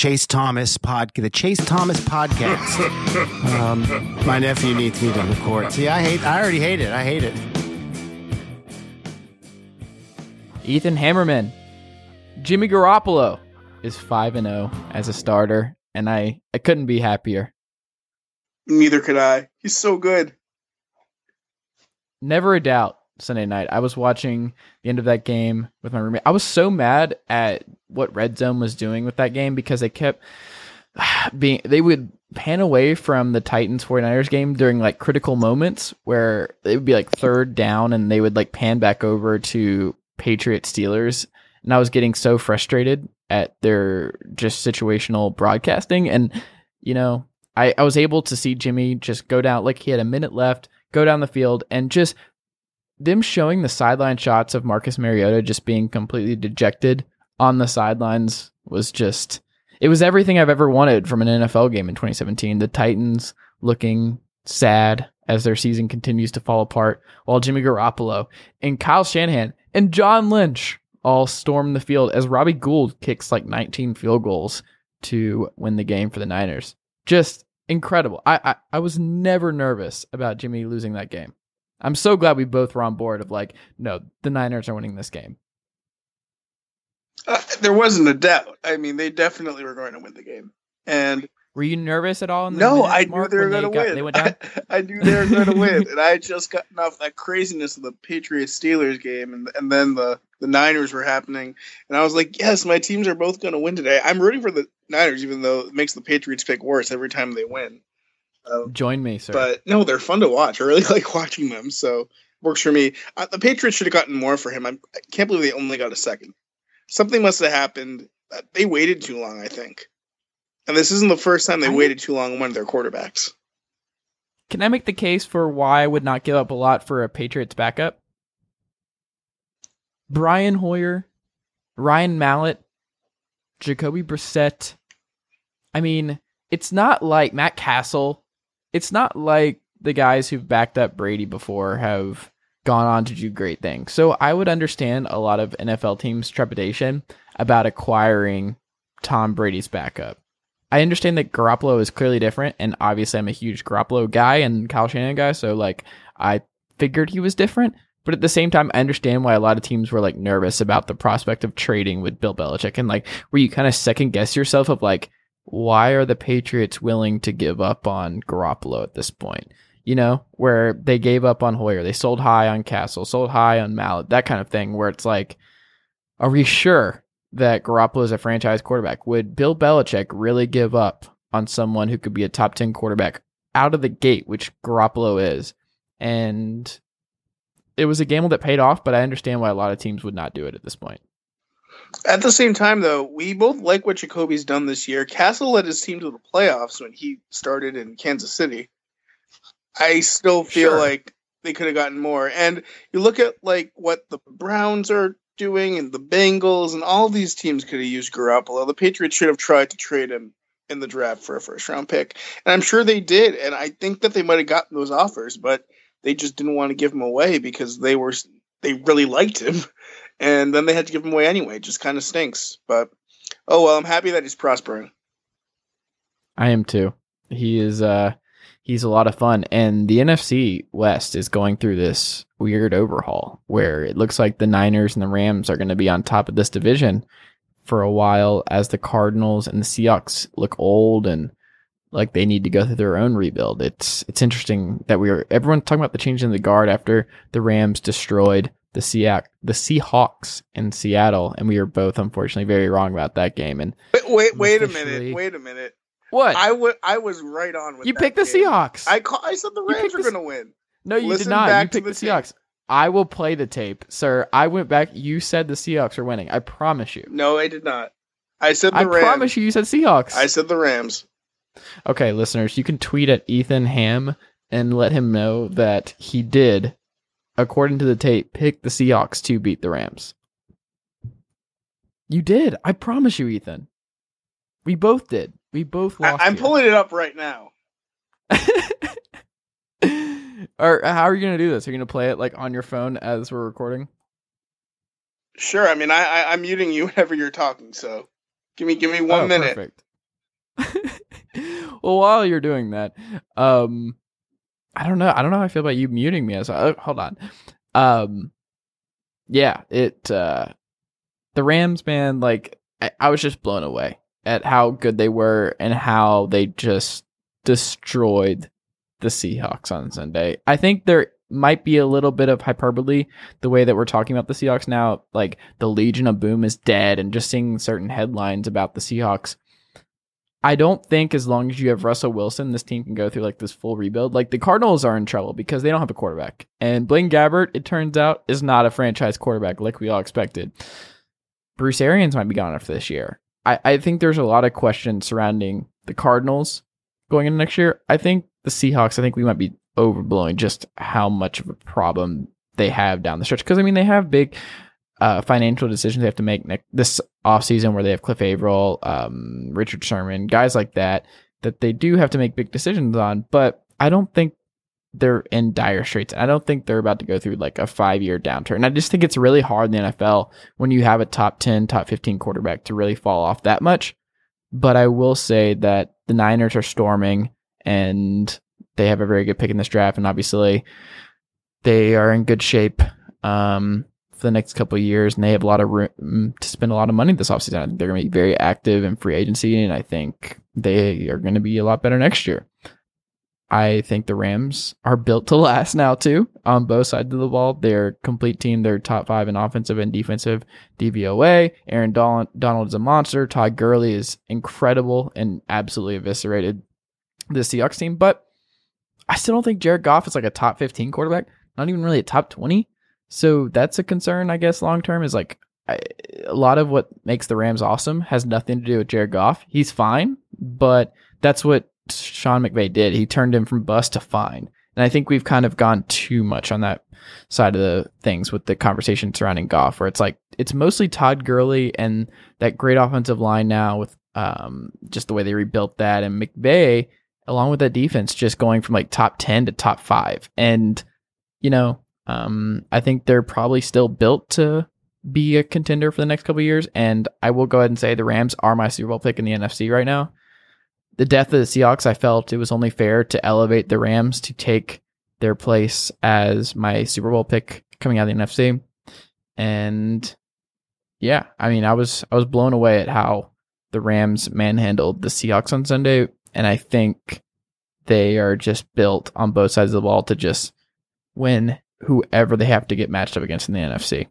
Chase Thomas pod, the Chase Thomas podcast. um, my nephew needs me to record. See, I hate. I already hate it. I hate it. Ethan Hammerman, Jimmy Garoppolo is five and zero as a starter, and I I couldn't be happier. Neither could I. He's so good. Never a doubt. Sunday night, I was watching the end of that game with my roommate. I was so mad at what Red Zone was doing with that game because they kept being they would pan away from the Titans 49ers game during like critical moments where it would be like third down and they would like pan back over to Patriot Steelers. And I was getting so frustrated at their just situational broadcasting. And you know I, I was able to see Jimmy just go down like he had a minute left go down the field and just them showing the sideline shots of Marcus Mariota just being completely dejected on the sidelines was just it was everything I've ever wanted from an NFL game in 2017. The Titans looking sad as their season continues to fall apart, while Jimmy Garoppolo and Kyle Shanahan and John Lynch all storm the field as Robbie Gould kicks like 19 field goals to win the game for the Niners. Just incredible. I, I, I was never nervous about Jimmy losing that game. I'm so glad we both were on board of like, no, the Niners are winning this game. Uh, there wasn't a doubt. I mean, they definitely were going to win the game. And were you nervous at all? In the no, I knew they were going to win. They went down? I, I knew they were going to win, and I had just gotten off that craziness of the Patriots Steelers game, and and then the the Niners were happening, and I was like, yes, my teams are both going to win today. I'm rooting for the Niners, even though it makes the Patriots pick worse every time they win. Um, Join me, sir. But no, they're fun to watch. I really like watching them, so works for me. Uh, the Patriots should have gotten more for him. I'm, I can not believe they only got a second. Something must have happened. They waited too long, I think. And this isn't the first time they I waited too long on one of their quarterbacks. Can I make the case for why I would not give up a lot for a Patriots backup? Brian Hoyer, Ryan Mallett, Jacoby Brissett. I mean, it's not like Matt Cassel it's not like the guys who've backed up Brady before have gone on to do great things. So I would understand a lot of NFL teams' trepidation about acquiring Tom Brady's backup. I understand that Garoppolo is clearly different, and obviously I'm a huge Garoppolo guy and Kyle Shanahan guy, so like I figured he was different. But at the same time, I understand why a lot of teams were like nervous about the prospect of trading with Bill Belichick and like where you kind of second guess yourself of like, why are the Patriots willing to give up on Garoppolo at this point? You know, where they gave up on Hoyer, they sold high on Cassel, sold high on Mallett, that kind of thing, where it's like, are we sure that Garoppolo is a franchise quarterback? Would Bill Belichick really give up on someone who could be a top 10 quarterback out of the gate, which Garoppolo is? And it was a gamble that paid off, but I understand why a lot of teams would not do it at this point. At the same time, though, we both like what Jacoby's done this year. Cassel led his team to the playoffs when he started in Kansas City. I still feel sure. like they could have gotten more. And you look at like what the Browns are doing and the Bengals and all these teams could have used Garoppolo. The Patriots should have tried to trade him in the draft for a first round pick. And I'm sure they did. And I think that they might have gotten those offers, but they just didn't want to give him away because they were they really liked him and then they had to give him away anyway. It just kind of stinks. But oh well, I'm happy that he's prospering. I am too. He is uh he's a lot of fun and the NFC West is going through this weird overhaul where it looks like the Niners and the Rams are going to be on top of this division for a while as the Cardinals and the Seahawks look old and like they need to go through their own rebuild. It's it's interesting that we are everyone talking about the change in the guard after the Rams destroyed the Seahawks, the Seahawks in Seattle, and we were both unfortunately very wrong about that game. And wait, wait, wait a minute, wait a minute. What? I would, I was right on with you. Picked the game. Seahawks. I call, I said the Rams were going to win. No, you Listen did not. You picked the, the Seahawks. I will play the tape, sir. I went back. You said the Seahawks are winning. I promise you. No, I did not. I said the Rams. I Rams. promise you, you said Seahawks. I said the Rams. Okay, listeners, you can tweet at Ethan Ham and let him know that he did, according to the tape, pick the Seahawks to beat the Rams. You did. I promise you, Ethan. We both did. We both I, lost. I'm here. pulling it up right now. or how are you gonna do this? Are you gonna play it like on your phone as we're recording? Sure. I mean, I, I I'm muting you whenever you're talking. So give me give me one Oh, minute. Perfect. well, while you're doing that, um, I don't know. I don't know how I feel about you muting me. As uh, hold on, um, yeah, it uh, the Rams, man, like I, I was just blown away at how good they were and how they just destroyed the Seahawks on Sunday. I think there might be a little bit of hyperbole the way that we're talking about the Seahawks now. Like the Legion of Boom is dead, and just seeing certain headlines about the Seahawks. I don't think as long as you have Russell Wilson, this team can go through like this full rebuild. Like the Cardinals are in trouble because they don't have a quarterback. And Blaine Gabbert, it turns out, is not a franchise quarterback like we all expected. Bruce Arians might be gone after this year. I, I think there's a lot of questions surrounding the Cardinals going into next year. I think the Seahawks, I think we might be overblowing just how much of a problem they have down the stretch. Because I mean, they have big uh, financial decisions they have to make next, this offseason where they have Cliff Avril, um, Richard Sherman, guys like that, that they do have to make big decisions on. But I don't think they're in dire straits. I don't think they're about to go through like a five year downturn. I just think it's really hard in the NFL when you have a top 10, top 15 quarterback to really fall off that much. But I will say that the Niners are storming and they have a very good pick in this draft. And obviously, they are in good shape um, for the next couple years. And they have a lot of room mm, to spend a lot of money this offseason. I think they're going to be very active in free agency. And I think they are going to be a lot better next year. I think the Rams are built to last now too on both sides of the ball. They're complete team. They're top five in offensive and defensive DVOA. Aaron Donald, Donald is a monster. Todd Gurley is incredible and absolutely eviscerated the Seahawks team. But I still don't think Jared Goff is like a top 15 quarterback. Not even really a top 20. So that's a concern, I guess, long term is like I, a lot of what makes the Rams awesome has nothing to do with Jared Goff. He's fine, but that's what Sean McVay did. He turned him from bust to fine. And I think we've kind of gone too much on that side of the things with the conversation surrounding Goff, where it's like it's mostly Todd Gurley and that great offensive line now with um, just the way they rebuilt that and McVay, along with that defense, just going from like top 10 to top five. And, you know, um, I think they're probably still built to be a contender for the next couple years. And I will go ahead and say the Rams are my Super Bowl pick in the NFC right now the death of the Seahawks, I felt it was only fair to elevate the Rams to take their place as my Super Bowl pick coming out of the NFC. And yeah, I mean, I was I was blown away at how the Rams manhandled the Seahawks on Sunday, and I think they are just built on both sides of the ball to just win whoever they have to get matched up against in the NFC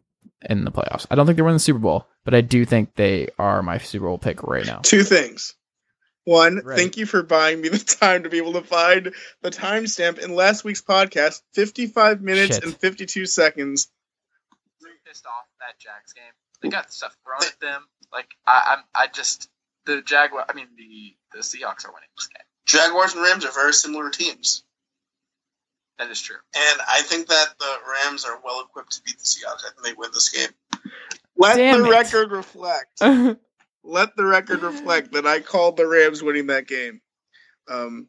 in the playoffs. I don't think they're winning the Super Bowl, but I do think they are my Super Bowl pick right now. Two things. One, Right. thank you for buying me the time to be able to find the timestamp in last week's podcast 55 minutes Shit. and 52 seconds. really pissed off that Jags game. They got stuff thrown at them. Like I, I'm, I just the Jaguar. I mean the the Seahawks are winning this game. Jaguars and Rams are very similar teams. That is true. And I think that the Rams are well equipped to beat the Seahawks. I think they win this game. Let Damn the it. record reflect. Let the record reflect that I called the Rams winning that game. Um,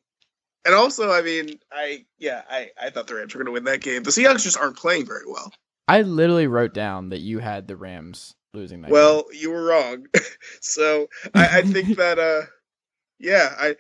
and also, I mean, I yeah, I, I thought the Rams were going to win that game. The Seahawks just aren't playing very well. I literally wrote down that you had the Rams losing that. Well, you were wrong. so I, I think that uh, yeah, I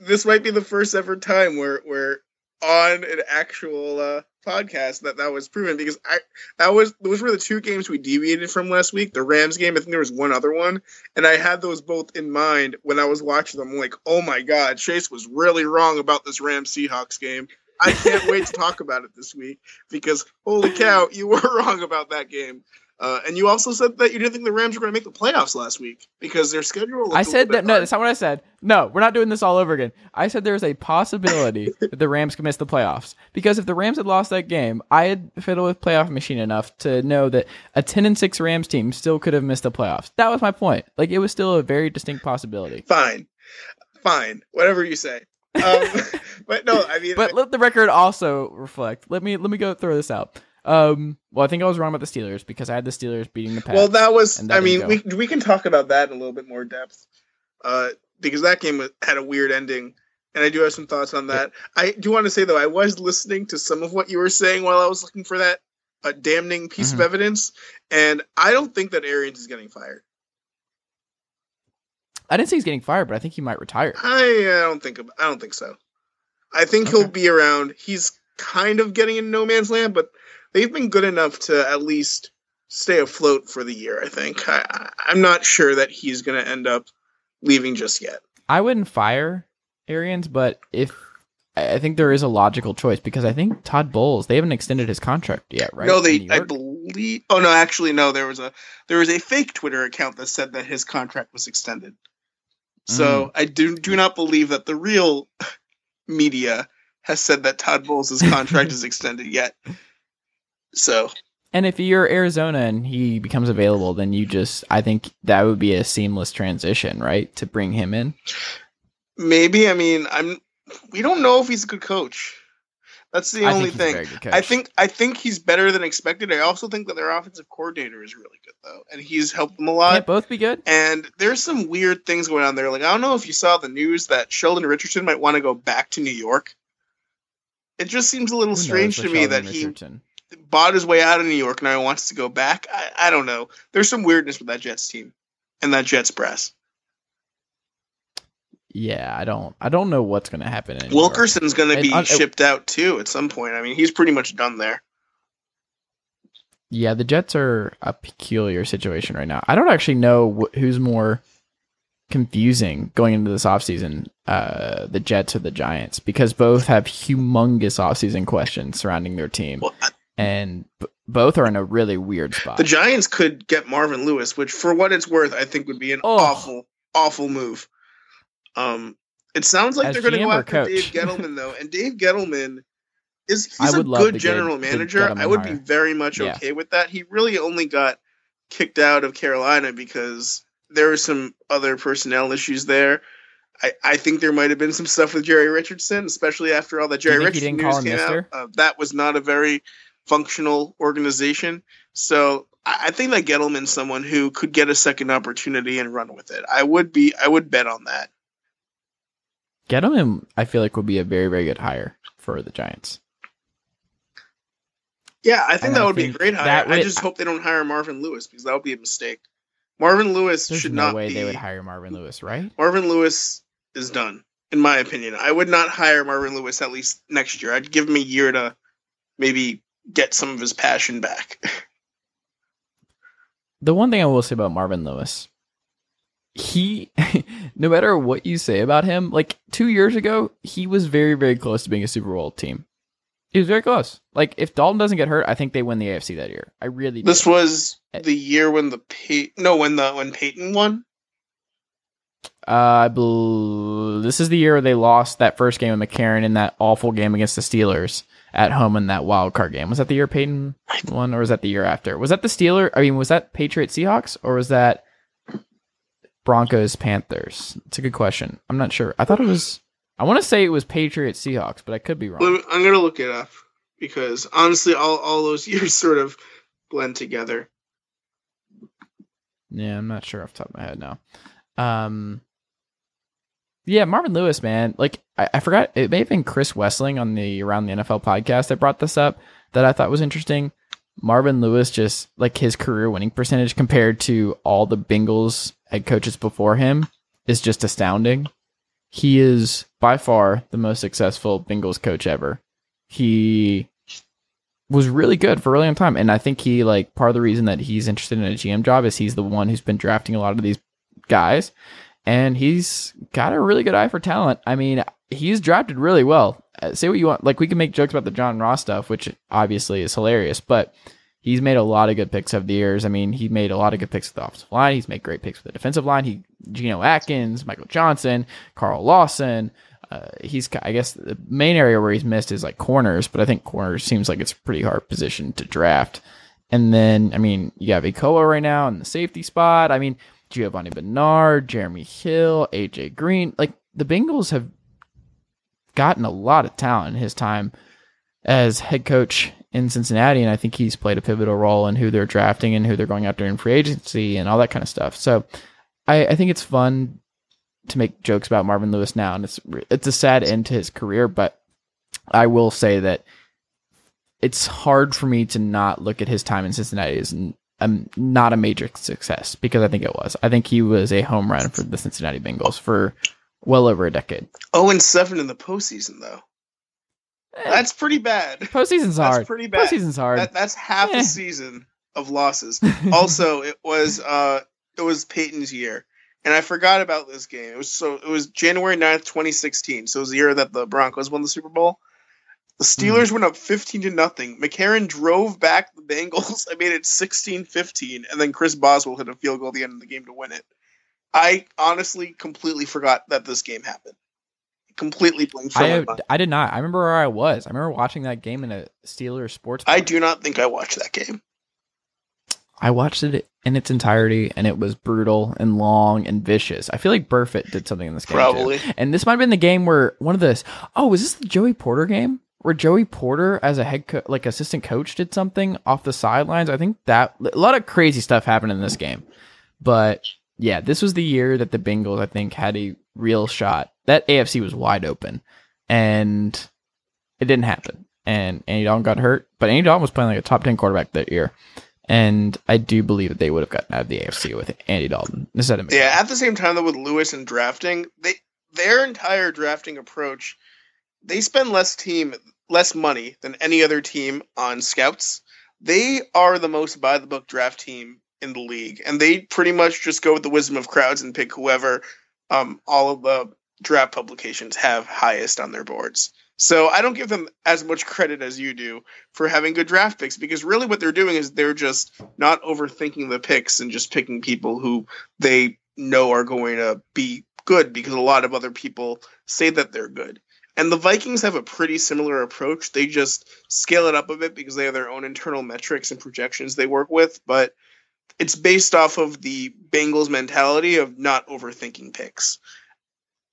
this might be the first ever time where where on an actual uh podcast that that was proven because I that was those were the two games we deviated from last week. The Rams game, I think there was one other one, and I had those both in mind when I was watching them. I'm like, oh my god, Chase was really wrong about this Rams Seahawks game. I can't wait to talk about it this week because holy cow, you were wrong about that game. Uh, and you also said that you didn't think the Rams were going to make the playoffs last week because their schedule. I said that no, that's not what I said. No, we're not doing this all over again. I said there's a possibility that the Rams could miss the playoffs because if the Rams had lost that game, I had fiddled with playoff machine enough to know that a 10 and 6 Rams team still could have missed the playoffs. That was my point. Like it was still a very distinct possibility. Fine, fine, whatever you say. Um, but no, I mean, But let the record also reflect. Let me let me go throw this out. Um, well, I think I was wrong about the Steelers because I had the Steelers beating the Pats. well, that was. that I mean, didn't we we can talk about that in a little bit more depth, uh, because that game had a weird ending, and I do have some thoughts on that. I do want to say though, I was listening to some of what you were saying while I was looking for that uh, damning piece Mhm. of evidence, and I don't think that Arians is getting fired. I didn't say he's getting fired, but I think he might retire. I, I don't think I don't think so. I think he'll be around. He's kind of getting in no man's land, but they've been good enough to at least stay afloat for the year. I think. I, I'm not sure that he's going to end up leaving just yet. I wouldn't fire Arians, but if I think there is a logical choice because I think Todd Bowles they haven't extended his contract yet, right? no, they. I believe. Oh no, actually no. There was a there was a fake Twitter account that said that his contract was extended. Mm. So I do do not believe that the real media has said that Todd Bowles' contract is extended yet. So And if you're Arizona and he becomes available, then you just I think that would be a seamless transition, right? To bring him in. maybe I mean I'm. We don't know if he's a good coach. That's the I only think he's a thing. very good coach. I think I think he's better than expected. I also think that their offensive coordinator is really good though, and he's helped them a lot. can't both be good. And there's some weird things going on there. Like I don't know if you saw the news that Sheldon Richardson might want to go back to New York. It just seems a little Who strange to me Sheldon that he Richardson? Bought his way out of New York and now he wants to go back. I, I don't know. There's some weirdness with that Jets team and that Jets brass. Yeah, I don't. I don't know what's going to happen. In Wilkerson's going to And be shipped out too at some point. I mean, he's pretty much done there. Yeah, the Jets are a peculiar situation right now. I don't actually know wh- who's more confusing going into this offseason, uh, the Jets or the Giants, because both have humongous offseason questions surrounding their team, Well, I- and b- both are in a really weird spot. the Giants could get Marvin Lewis, which for what it's worth, I think would be an Oh. awful, awful move. Um, it sounds like As they're going to go after coach? Dave Gettleman though, and Dave Gettleman is he's a good general manager. I would hire. be very much Yeah. okay with that. He really only got kicked out of Carolina because there were some other personnel issues there. I, I think there might have been some stuff with Jerry Richardson, especially after all that Jerry Richardson news came mister? out. Uh, that was not a very functional organization. So I, I think that Gettleman's someone who could get a second opportunity and run with it. I would be I would bet on that. Gettleman, I feel like would be a very very good hire for the Giants. Yeah, I think And that I would be a great hire. that I just hope they don't hire Marvin Lewis because that would be a mistake. Marvin Lewis There's should no not way be. they would hire Marvin Lewis, right? Marvin Lewis is done, in my opinion. I would not hire Marvin Lewis at least next year. I'd give him a year to maybe get some of his passion back. the one thing I will say about Marvin Lewis, he, no matter what you say about him, like two years ago, he was very, very close to being a Super Bowl team. He was very close. Like if Dalton doesn't get hurt, I think they win the AFC that year. I really. this do. was the year when the Pey- no when the when Peyton won. Uh, I bel this is the year they lost that first game with McCarron in that awful game against the Steelers at home in that wild card game. Was that the year Peyton won, or was that the year after? Was that the Steeler? I mean, was that Patriot Seahawks, or was that Broncos Panthers? It's a good question. I'm not sure. I thought it was. I want to say it was Patriot Seahawks, but I could be wrong. Me- I'm gonna look it up because honestly, all all those years sort of blend together. Yeah, I'm not sure off the top of my head now. Um, yeah, Marvin Lewis, man. Like I, I forgot it may have been Chris Wesseling on the Around the NFL podcast that brought this up that I thought was interesting. Marvin Lewis just like his career winning percentage compared to all the Bengals head coaches before him is just astounding. He is by far the most successful Bengals coach ever. He was really good for a really long time. And I think he like part of the reason that he's interested in a GM job is he's the one who's been drafting a lot of these guys. And he's got a really good eye for talent. I mean, he's drafted really well. Uh, say what you want. Like we can make jokes about the John Ross stuff, which obviously is hilarious, but he's made a lot of good picks over the years. I mean, he made a lot of good picks with the offensive line. He's made great picks with the defensive line. He Geno Atkins, Michael Johnson, Carl Lawson. Uh, he's I guess the main area where he's missed is like corners, but I think corners seems like it's a pretty hard position to draft. And then I mean, you have Iloka right now in the safety spot. I mean, Giovani Bernard, Jeremy Hill, AJ Green. Like the Bengals have gotten a lot of talent in his time as head coach in Cincinnati, and I think he's played a pivotal role in who they're drafting and who they're going after in free agency and all that kind of stuff. So I, I think it's fun to make jokes about Marvin Lewis now, and it's it's a sad end to his career. But I will say that it's hard for me to not look at his time in Cincinnati as um, not a major success because I think it was. I think he was a home run for the Cincinnati Bengals for well over a decade. Oh, and seven in the postseason though. Eh, That's pretty bad. postseason's That's hard. pretty bad. Postseason's hard. That, that's half Eh. a season of losses. also, it was uh it was Peyton's year. And I forgot about this game. It was so it was January 9th, 2016. So it was the year that the Broncos won the Super Bowl. The Steelers hmm. went up 15 to nothing. McCarron drove back the Bengals. I made it 16-15 and then Chris Boswell hit a field goal at the end of the game to win it. I honestly completely forgot that this game happened. Completely blinked I. I did not. I remember where I was. I remember watching that game in a Steelers sports. I do not think I watched that game. I watched it in its entirety, and it was brutal and long and vicious. I feel like Burfict did something in this game. too. Probably. And this might have been the game where one of the oh, was this the Joey Porter game where Joey Porter as a head co- like assistant coach did something off the sidelines? I think that a lot of crazy stuff happened in this game. But yeah, this was the year that the Bengals I think had a real shot. That AFC was wide open, and it didn't happen. And Andy Dalton got hurt, but Andy Dalton was playing like a top ten quarterback that year. And I do believe that they would have gotten out of the AFC with Andy Dalton instead of me. Yeah, at the same time though with Lewis and drafting, they their entire drafting approach, they spend less team less money than any other team on scouts. They are the most by the book draft team in the league, and they pretty much just go with the wisdom of crowds and pick whoever um, all of the draft publications have highest on their boards. So I don't give them as much credit as you do for having good draft picks because really what they're doing is they're just not overthinking the picks and just picking people who they know are going to be good because a lot of other people say that they're good. And the Vikings have a pretty similar approach. They just scale it up a bit because they have their own internal metrics and projections they work with, but it's based off of the Bengals mentality of not overthinking picks.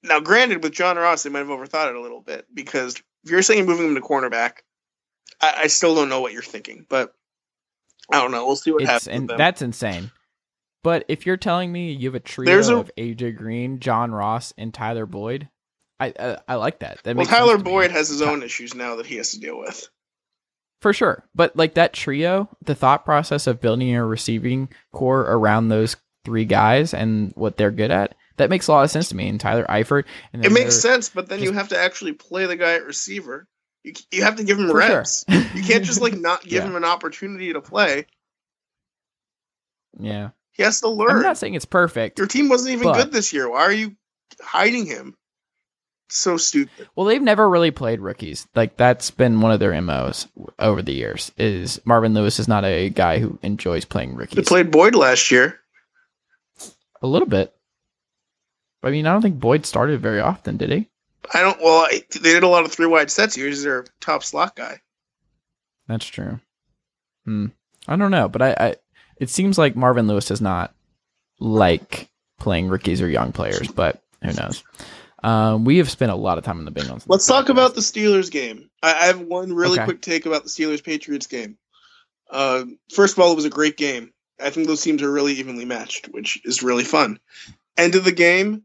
Now, granted, with John Ross, they might have overthought it a little bit because if you're saying moving him to cornerback, I, I still don't know what you're thinking, but I don't know. We'll see what it's happens. and that's insane. But if you're telling me you have a trio a- of AJ Green, John Ross, and Tyler Boyd, I I, I like that. That well, makes Tyler. Boyd has his own issues now that he has to deal with. for sure. But like that trio, the thought process of building a receiving core around those three guys and what they're good at, that makes a lot of sense to me. And Tyler Eifert, and It makes sense, but then you have to actually play the guy at receiver. You you have to give him For sure. reps. You can't just like not give Yeah. him an opportunity to play. Yeah, He has to learn. I'm not saying it's perfect. Your team wasn't even good this year. Why are you hiding him? So stupid. Well, they've never really played rookies. Like that's been one of their MOs over the years. Is Marvin Lewis is not a guy who enjoys playing rookies. They played Boyd last year. a little bit. I mean, I don't think Boyd started very often, did he? I don't. Well, I, they did a lot of three wide sets. He was their top slot guy. That's true. Hmm. I don't know, but I, I it seems like Marvin Lewis does not like playing rookies or young players, but who knows? Um, we have spent a lot of time in the Bengals. Let's talk about the Steelers game. I, I have one really Okay. quick take about the Steelers Patriots game. Uh, first of all, it was a great game. I think those teams are really evenly matched, which is really fun. End of the game,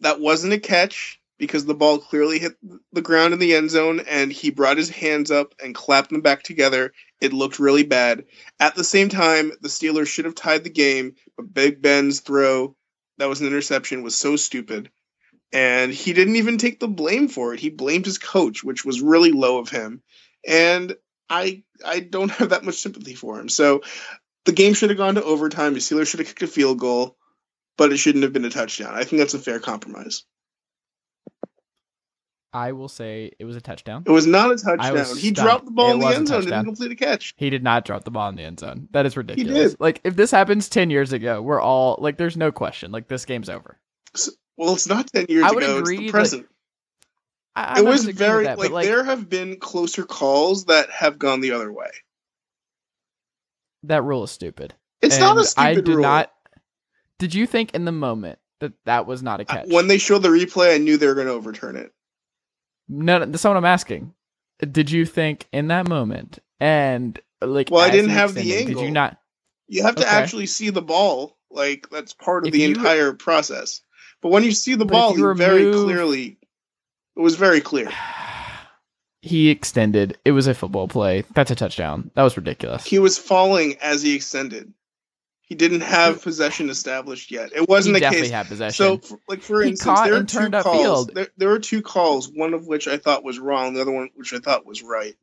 that wasn't a catch because the ball clearly hit the ground in the end zone and he brought his hands up and clapped them back together. It looked really bad. At the same time, the Steelers should have tied the game, but Big Ben's throw that was an interception was so stupid and he didn't even take the blame for it. He blamed his coach, which was really low of him. And I I don't have that much sympathy for him. So the game should have gone to overtime. The Steelers should have kicked a field goal, but it shouldn't have been a touchdown. I think that's a fair compromise. I will say it was a touchdown. It was not a touchdown. He dropped the ball It in the end zone didn't complete a catch. He did not drop the ball in the end zone. That is ridiculous. did. Like if this happens ten years ago, we're all like, there's no question. Like this game's over. Well, it's not ten years I would ago. agree it's the present. I, I'm it was very that, like, like there have been closer calls that have gone the other way. that rule is stupid. It's not a And stupid I did rule. not. Did you think in the moment that that was not a catch? When they showed the replay, I knew they were going to overturn it. no, that's not what I'm asking. Did you think in that moment and like? Well, I didn't have the extended, Did you not? You have to Okay. actually see the ball. Like that's part of If the you- entire process. But when you see the But ball, you you very clearly. It was very clear. He extended. It was a football play. That's a touchdown. That was ridiculous. He was falling as he extended. He didn't have possession established yet. It wasn't he the definitely case. had possession. So, like for He instance, there are two calls. There, there were two calls. One of which I thought was wrong. The other one, which I thought was right.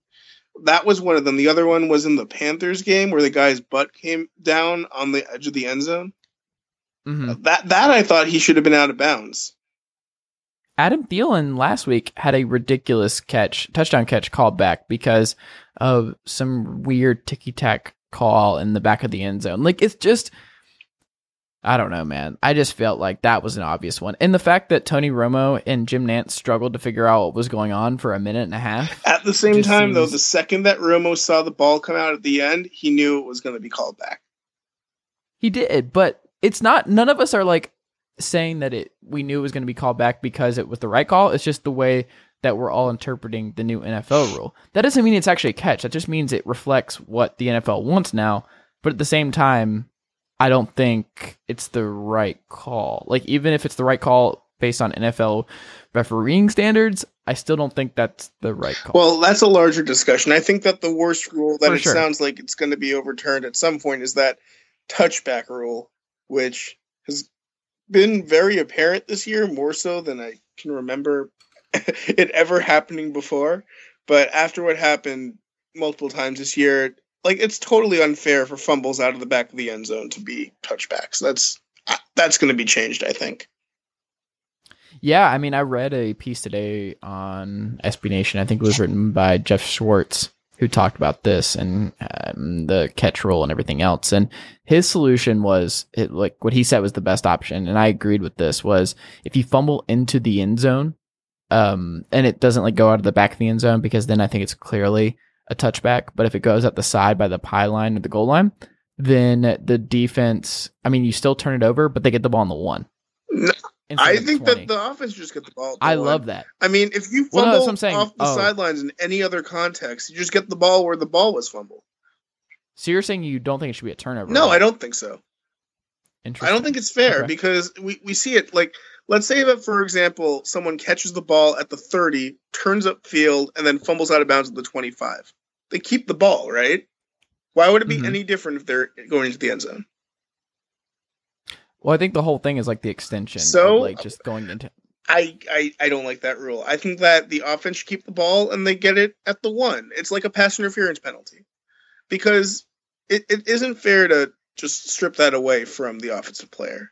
That was one of them. The other one was in the Panthers game where the guy's butt came down on the edge of the end zone. Mhm. That that I thought he should have been out of bounds. Adam Thielen last week had a ridiculous catch, touchdown catch called back because of some weird ticky tack call in the back of the end zone. Like it's just, I don't know, man. I just felt like that was an obvious one, and the fact that Tony Romo and Jim Nantz struggled to figure out what was going on for a minute and a half. At the same time, though, the second that Romo saw the ball come out at the end, he knew it was going to be called back. He did, but it's not. None of us are like saying that it. We knew it was going to be called back because it was the right call. It's just the way that we're all interpreting the new NFL rule. That doesn't mean it's actually a catch. That just means it reflects what the NFL wants now. But at the same time, I don't think it's the right call. Like even if it's the right call based on NFL refereeing standards, I still don't think that's the right call. Well, that's a larger discussion. I think that the worst rule that For it sure. sounds like it's going to be overturned at some point is that touchback rule, which has been very apparent this year, more so than I can remember it ever happening before. But after what happened multiple times this year, like it's totally unfair for fumbles out of the back of the end zone to be touchbacks. That's uh, that's going to be changed, I think. Yeah, I mean, I read a piece today on SB Nation. I think it was written by Jeff Schwartz, who talked about this and um, the catch rule and everything else. And his solution was it, like what he said was the best option, and I agreed with this. Was if you fumble into the end zone, um, and it doesn't like go out of the back of the end zone, because then I think it's clearly a touchback. But if it goes at the side by the pylon or the goal line, then the defense. I mean, you still turn it over, but they get the ball on the one. I think 20. that the offense just get the ball. I love that. I mean, if you Well, no, fumble I'm saying. off the Oh. sidelines in any other context, you just get the ball where the ball was fumbled. So you're saying you don't think it should be a turnover? No, right? I don't think so. Interesting. I don't think it's fair Okay. because we, we see it like let's say that for example, someone catches the ball at the 30, turns up field, and then fumbles out of bounds at the 25. They keep the ball, right? Why would it be Mhm. any different if they're going into the end zone? Well, I think the whole thing is like the extension. So- of, like just going into. I, I I don't like that rule. I think that the offense should keep the ball and they get it at the one. It's like a pass interference penalty. Because it, it isn't fair to just strip that away from the offensive player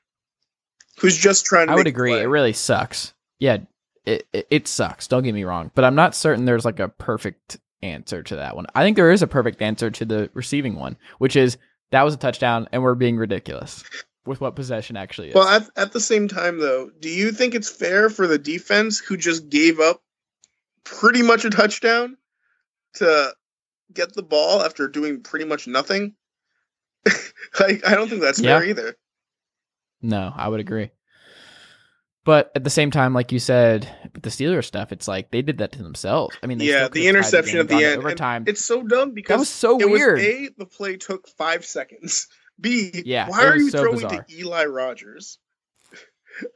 who's just trying to I would agree. It really sucks. Yeah, it, it it sucks. Don't get me wrong, but I'm not certain there's like a perfect answer to that one. I think there is a perfect answer to the receiving one, which is that was a touchdown, and we're being ridiculous with what possession actually is. Well, at, at the same time, though, do you think it's fair for the defense who just gave up pretty much a touchdown to get the ball after doing pretty much nothing? like, I don't think that's fair either. no, I would agree. But at the same time, like you said, with the Steelers stuff, it's like they did that to themselves. I mean, they Yeah, the interception game, at the end, overtime. It's so dumb because That was so it weird. was A, the play took five seconds. B, Yeah, why are you so throwing bizarre. to Eli Rogers?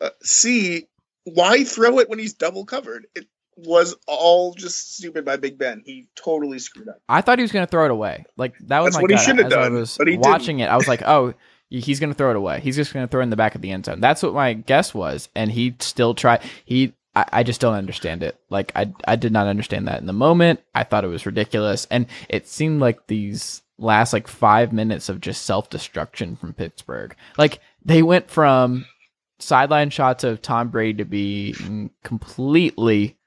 Uh, C, why throw it when he's double covered? It was all just stupid by Big Ben. He totally screwed up. I thought he was going to throw it away. Like that was That's my what he should have As I done, was but he watching it, I was like, "Oh, he's going to throw it away. He's just going to throw it in the back of the end zone." That's what my guess was, and he still tried. He, I, I just don't understand it. Like I, I did not understand that in the moment. I thought it was ridiculous, and it seemed like these last like five minutes of just self destruction from Pittsburgh. Like they went from sideline shots of Tom Brady to be completely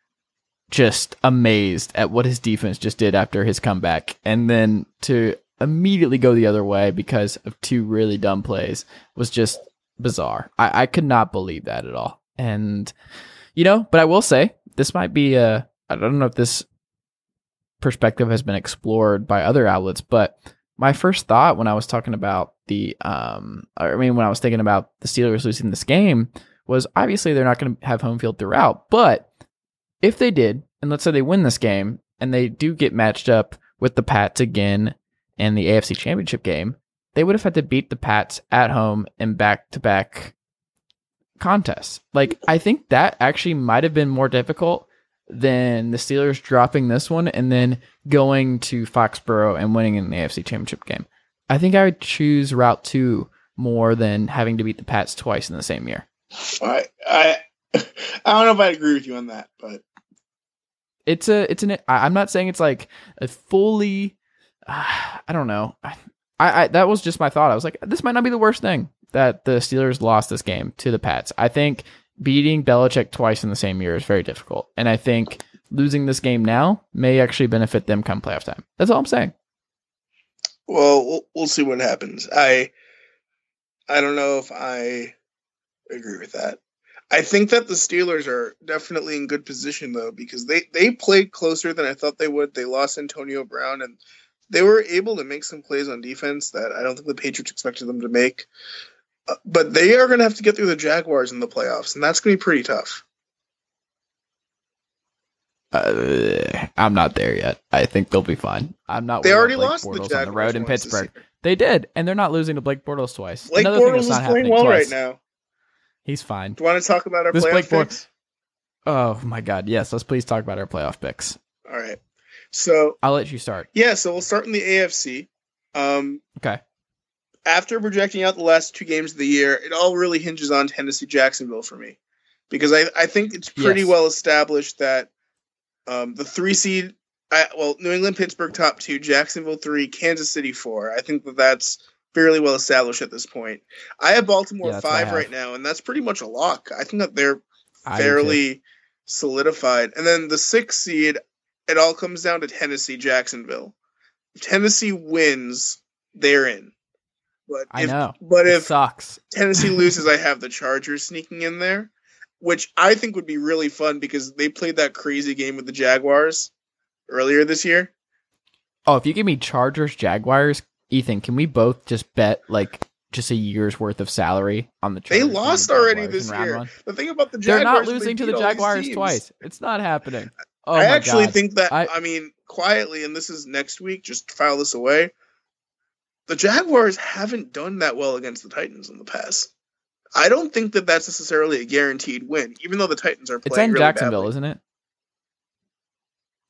just amazed at what his defense just did after his comeback, and then to immediately go the other way because of two really dumb plays was just bizarre. I, I could not believe that at all. And you know, but I will say this might be a I don't know if this perspective has been explored by other outlets, but my first thought when I was talking about the um I mean when I was thinking about the Steelers losing this game was obviously they're not going to have home field throughout, but if they did, and let's say they win this game and they do get matched up with the Pats again in the AFC Championship game, they would have had to beat the Pats at home in back-to-back contests. Like I think that actually might have been more difficult than the Steelers dropping this one and then going to Foxborough and winning in the AFC Championship game. I think I would choose Route 2 more than having to beat the Pats twice in the same year. I, I I don't know if I agree with you on that, but It's a it's an I'm not saying it's like a fully uh, I don't know. I, I that was just my thought. I was like this might not be the worst thing that the Steelers lost this game to the Pats. I think beating Belichick twice in the same year is very difficult. And I think losing this game now may actually benefit them come playoff time. That's all I'm saying. well, we'll we'll see what happens. I I don't know if I agree with that. I think that the Steelers are definitely in good position though because they they played closer than I thought they would. They lost Antonio Brown and they were able to make some plays on defense that I don't think the Patriots expected them to make. But they are going to have to get through the Jaguars in the playoffs, and that's going to be pretty tough. Uh, I'm not there yet. I think they'll be fine. I'm not. They already lost to the Bortles Jaguars on the road in Pittsburgh. They did, and they're not losing to Blake Bortles twice. Blake Another thing Bortles is playing well twice. right now. He's fine. Do you want to talk about our This playoff Blake Bor- picks? Oh my God! Yes, let's please talk about our playoff picks. All right. So I'll let you start. yeah, so we'll start in the AFC. Um, Okay. After projecting out the last two games of the year, it all really hinges on Tennessee Jacksonville for me. Because I, I think it's pretty Yes. well established that um, the three seed, I, well, New England, Pittsburgh top two, Jacksonville three, Kansas City four. I think that that's fairly well established at this point. I have Baltimore Yeah, that's what I five have. right now, and that's pretty much a lock. I think that they're I do too. fairly solidified. And then the sixth seed, it all comes down to Tennessee, Jacksonville. If Tennessee wins, they're in. But I if, know. But It if sucks. Tennessee loses, I have the Chargers sneaking in there, which I think would be really fun because they played that crazy game with the Jaguars earlier this year. Oh, if you give me Chargers, Jaguars, Ethan, can we both just bet like just a year's worth of salary on the They Chargers? and the lost already this year. one? The thing about the They're not is they losing to the Jaguars twice. It's not happening. Oh I actually God. think that I- I, mean quietly, and this is next week. Just file this away. The Jaguars haven't done that well against the Titans in the past. I don't think that that's necessarily a guaranteed win, even though the Titans are playing. it's in really Jacksonville, badly. isn't it?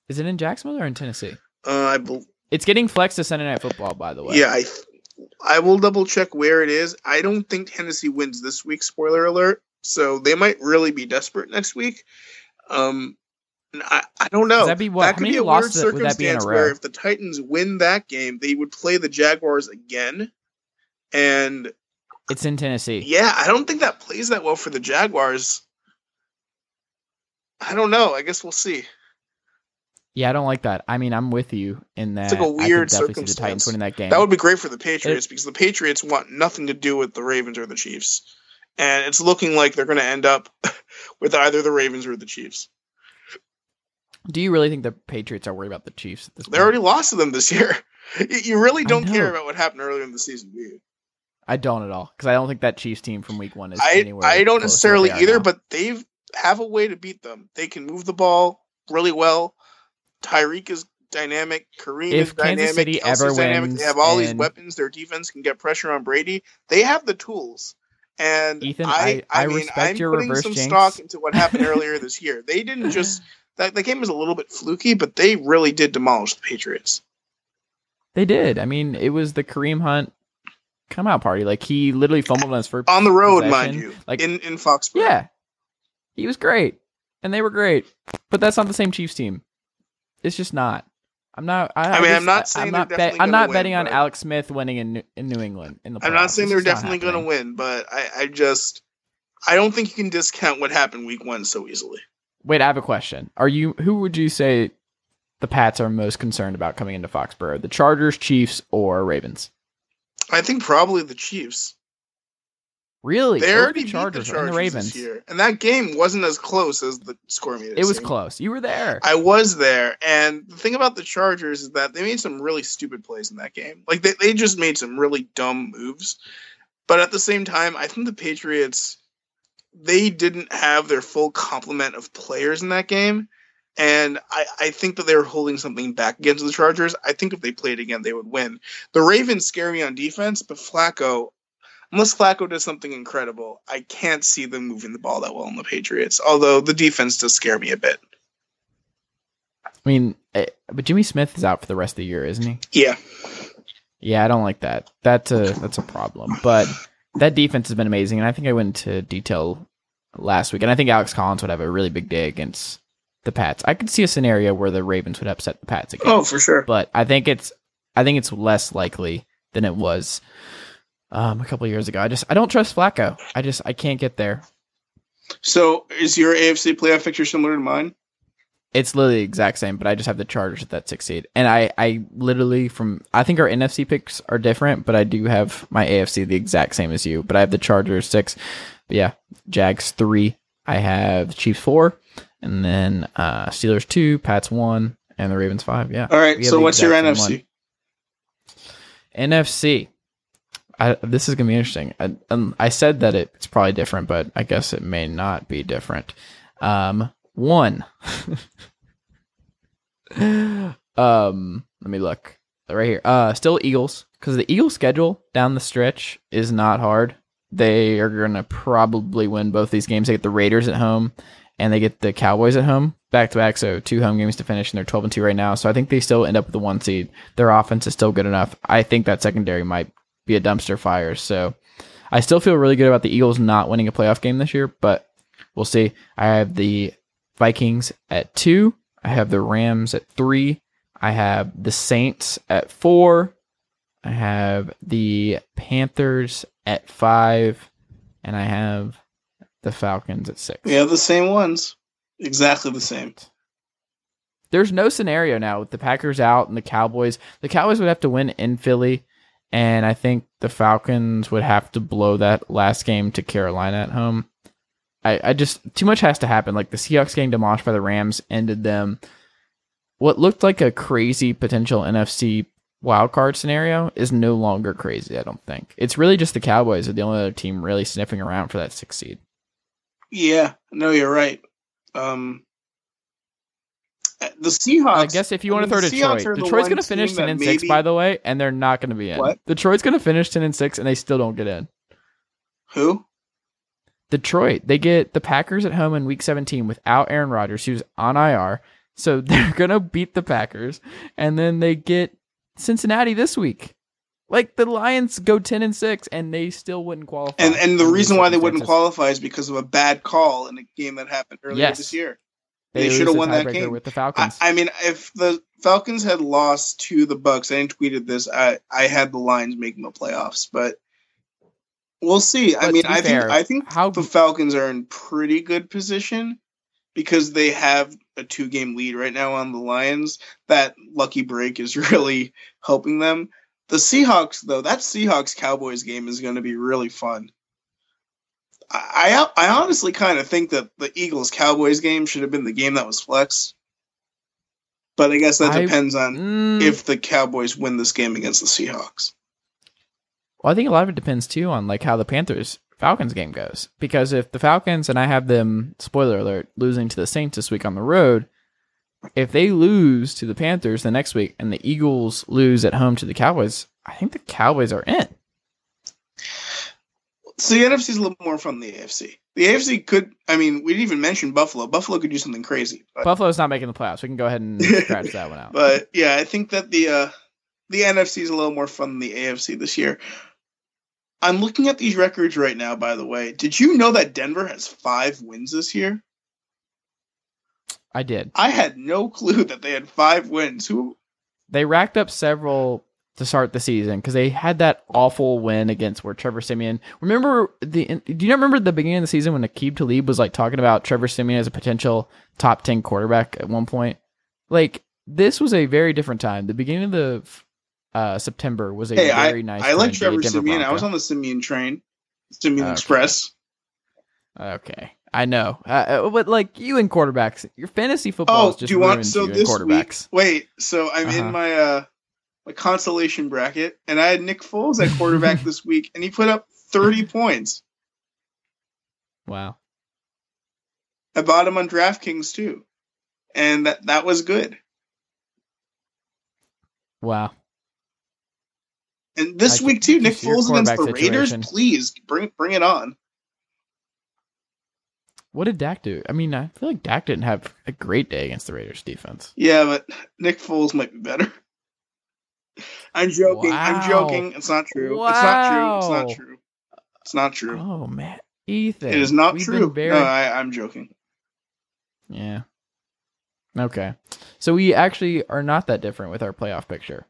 Is it in Jacksonville or in Tennessee? Uh, I bel It's getting flexed to Sunday Night Football, by the way. yeah, I I will double check where it is. I don't think Tennessee wins this week. Spoiler alert. So they might really be desperate next week. Um, I, I don't know. Does that be what- That could be a weird would that be in a circumstance where if the Titans win that game, they would play the Jaguars again. And It's in Tennessee. yeah, I don't think that plays that well for the Jaguars. I don't know. I guess we'll see. Yeah, I don't like that. I mean, I'm with you in that. It's like a weird see the Titans winning that game. That would be great for the Patriots because the Patriots want nothing to do with the Ravens or the Chiefs. And it's looking like they're going to end up with either the Ravens or the Chiefs. Do you really think the Patriots are worried about the Chiefs at this They point? already lost to them this year. You- really don't care about what happened earlier in the season, do you? I don't at all because I don't think that Chiefs team from Week One is I anywhere. I don't necessarily they either, now. but they have a way to beat them. They can move the ball really well. Tyreek is dynamic. Kareem If is Kansas dynamic. City ever dynamic. wins They have all these weapons. Their defense can get pressure on Brady. They have the tools. And Ethan, I, I- I mean, respect I'm your putting reverse some jinx. stock into what happened earlier this year. They didn't just that the game was a little bit fluky, but they really did demolish the Patriots. they did. I mean, it was the Kareem Hunt come out party. Like he literally fumbled on his first On the road, mind you, Like in in Foxborough. yeah, he was great, and they were great. But that's not the same Chiefs team. It's just not. I'm not. I, I mean, just- I'm not saying I'm not, I'm not win, betting on Alex Smith winning in New, in New England in the. I'm not saying they're definitely going to win, but I, I just I don't think you can discount what happened week one so easily. Wait, I have a question. Are you who would you say the Pats are most concerned about coming into Foxborough? The Chargers, Chiefs, or Ravens? I think probably the Chiefs. Really? They Both already the Chargers Chargers beat the and the Chargers Ravens. this year, and that game wasn't as close as the score made it. It was close. You were there. I was there, and the thing about the Chargers is that they made some really stupid plays in that game. Like they, they just made some really dumb moves. But at the same time, I think the Patriots they didn't have their full complement of players in that game. And I, I think that they were holding something back against the Chargers. I think if they played again, they would win. The Ravens scare me on defense, but Flacco, unless Flacco does something incredible, I can't see them moving the ball that well in the Patriots. Although the defense does scare me a bit. I mean, eh, but Jimmy Smith is out for the rest of the year, isn't he? Yeah. Yeah, I don't like that. That's a that's a problem. But that defense has been amazing, and I think I went into detail last week, and I think Alex Collins would have a really big day against the Pats. I could see a scenario where the Ravens would upset the Pats again. Oh, for sure. but I think it's I think it's less likely than it was um, a couple years ago. I just I don't trust Flacco. I just I can't get there. So is your AFC playoff picture similar to mine? It's literally the exact same, but I just have the Chargers at that six seed, and I I literally from I think our NFC picks are different, but I do have my AFC the exact same as you, but I have the Chargers six. But yeah, Jags three. I have Chiefs four, and then uh Steelers two, Pats one, and the Ravens five. Yeah. All right. So what's your NFC? one. NFC. I, this is gonna be interesting. I, um, I said that it, it's probably different, but I guess it may not be different. Um, one. um, let me look right here. Uh, still Eagles because the Eagles' schedule down the stretch is not hard. They are gonna probably win both these games. They get the Raiders at home, and they get the Cowboys at home back to back. So two home games to finish, and they're twelve and two right now. So I think they still end up with the one seed. Their offense is still good enough. I think that secondary might be a dumpster fire. So I still feel really good about the Eagles not winning a playoff game this year, but we'll see. I have the Vikings at two. I have the Rams at three. I have the Saints at four. I have the Panthers at five. And I have the Falcons at six. We have the same ones. Exactly the same. There's no scenario now with the Packers out and the Cowboys. The Cowboys would have to win in Philly, and I think the Falcons would have to blow that last game to Carolina at home. I, I just too much has to happen. Like the Seahawks getting demolished by the Rams ended them. What looked like a crazy potential NFC wildcard scenario is no longer crazy. I don't think it's really just the Cowboys are the only other team really sniffing around for that six seed. Yeah. No, you're right. Um, the Seahawks. I guess if you want to I throw mean, the Seahawks Detroit, Detroit's going to finish ten and six, maybe- by the way, and they're not going to be in. What? Detroit's going to finish ten and six, and they still don't get in. Who? Detroit, they get the Packers at home in Week 17 without Aaron Rodgers, who's on IR, so they're going to beat the Packers, and then they get Cincinnati this week. Like the Lions go ten and six, and they still wouldn't qualify. And and the reason why they wouldn't qualify is because of a bad call in a game that happened earlier Yes. this year. they, they should've won that game. with the Falcons. I mean, if the Falcons had lost to the Bucs, I tweeted this. I I had the Lions making the playoffs, but we'll see. I mean, I think I think how- the Falcons are in pretty good position because they have a two game lead right now on the Lions. That lucky break is really helping them. The Seahawks, though, that Seahawks Cowboys game is going to be really fun. I I, I honestly kind of think that the Eagles Cowboys game should have been the game that was flex. But I guess that I- depends on Mm, if the Cowboys win this game against the Seahawks. Well, I think a lot of it depends too on like how the Panthers Falcons game goes. Because if the Falcons and I have them spoiler alert losing to the Saints this week on the road, if they lose to the Panthers the next week and the Eagles lose at home to the Cowboys, I think the Cowboys are in. So the NFC is a little more fun than the AFC. The AFC could, I mean, we didn't even mention Buffalo. Buffalo could do something crazy. But, Buffalo's not making the playoffs. We can go ahead and scratch that one out. but yeah, I think that the uh, the NFC is a little more fun than the AFC this year. I'm looking at these records right now. By the way, did you know that Denver has five wins this year? I did. I had no clue that they had five wins. Who? They racked up several to start the season because they had that awful win against where Trevor Siemian. Remember the? Do you remember the beginning of the season when Aqib Talib was like talking about Trevor Siemian as a potential top ten quarterback at one point? Like this was a very different time. The beginning of the uh, September was a Hey, I, very nice. I like time to be a Trevor Siemian. I was on the Siemian train, Siemian Okay. Express. Okay, I know, uh, uh, but like you and quarterbacks, your fantasy football Oh, is do just you want so you this week? quarterbacks. Wait, so I'm Uh-huh. in my uh my consolation bracket, and I had Nick Foles at quarterback this week, and he put up 30 points. Wow. I bought him on DraftKings too, and that that was good. Wow. And this I week too, Nick Foles against the Raiders. situation. Please bring bring it on. What did Dak do? I mean, I feel like Dak didn't have a great day against the Raiders defense. Yeah, but Nick Foles might be better. I'm joking. I'm joking. It's not true. It's not true. It's not true. It's not true. Oh man, Ethan. it is not true. very- No, I, I'm joking. Yeah. Okay. So we actually are not that different with our playoff picture.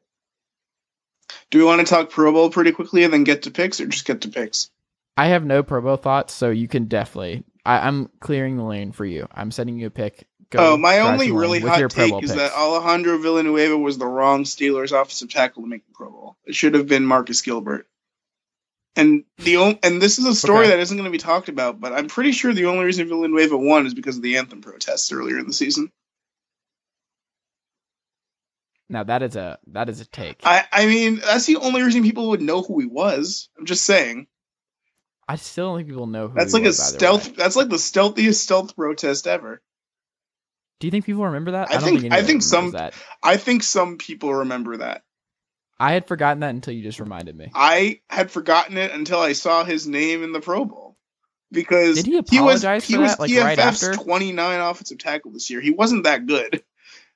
Do we want to talk Pro Bowl pretty quickly and then get to picks, or just get to picks? I have no Pro Bowl thoughts, so you can definitely. I, I'm clearing the lane for you. I'm sending you a pick. Go oh, my only really hot take is picks. that Alejandro Villanueva was the wrong Steelers offensive tackle to make the Pro Bowl. It should have been Marcus Gilbert. And the on- and this is a story Okay. that isn't going to be talked about, but I'm pretty sure the only reason Villanueva won is because of the anthem protests earlier in the season. Now that is a that is a take. I, I mean, that's the only reason people would know who he was. I'm just saying. I still don't think people know who. That's he like a was either stealth. way. That's like the stealthiest stealth protest ever. Do you think people remember that? I don't think- think. I think some- That. I think some people remember that. I had forgotten that until you just reminded me. I had forgotten it until I saw his name in the Pro Bowl. Because Did he was apologize he for was that, like, PFF's right after? 29 offensive tackle this year. He wasn't that good.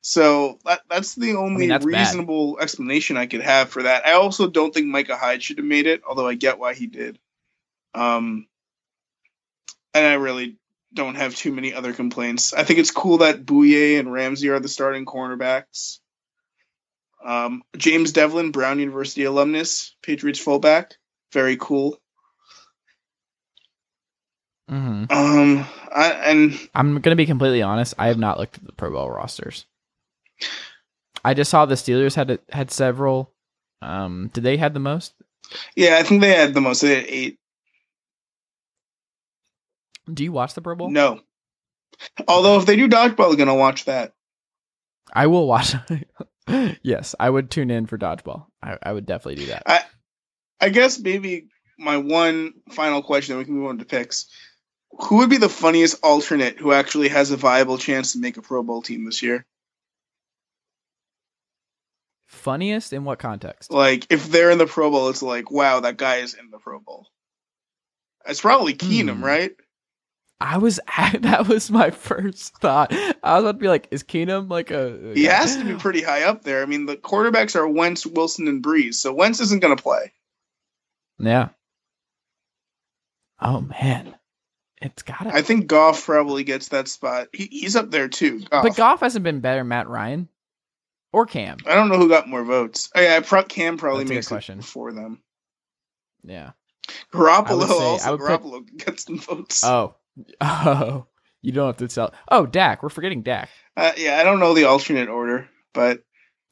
So that, that's the only that's bad. reasonable explanation I could have for that. I also don't think Micah Hyde should have made it, although I get why he did. Um, and I really don't have too many other complaints. I think it's cool that Bouye and Ramsey are the starting cornerbacks. Um, James Develin, Brown University alumnus, Patriots fullback, very cool. hmm Um, I, and I'm gonna be completely honest. I have not looked at the Pro Bowl rosters. I just saw the Steelers had had several. Um, did they had the most? yeah, I think they had the most. They had eight. Do you watch the Pro Bowl? No. Although if they do dodgeball, I'm gonna watch that. I will watch. yes, I would tune in for dodgeball. I, I would definitely do that. I guess maybe my one final question, then we can move on to picks. Who would be the funniest alternate who actually has a viable chance to make a Pro Bowl team this year? Funniest in what context? Like, if they're in the Pro Bowl, it's like, wow, that guy is in the Pro Bowl. It's probably Keenum, Hmm. right? I was that was my first thought. I was about to be like, is Keenum like a? He has to be pretty high up there. I mean, the quarterbacks are Wentz, Wilson, and Brees, so Wentz isn't going to play. Yeah. Oh man, it's got I think Goff probably gets that spot. He, he's up there too. Goff. But Goff hasn't been better. Matt Ryan or Cam. I don't know who got more votes. Oh, yeah, Pro- Cam probably That's a makes question. it before them. Yeah. Garoppolo I say- also I would put- Garoppolo gets some votes. Oh. Oh. You don't have to tell. Oh, Dak. We're forgetting Dak. Uh, yeah, I don't know the alternate order, but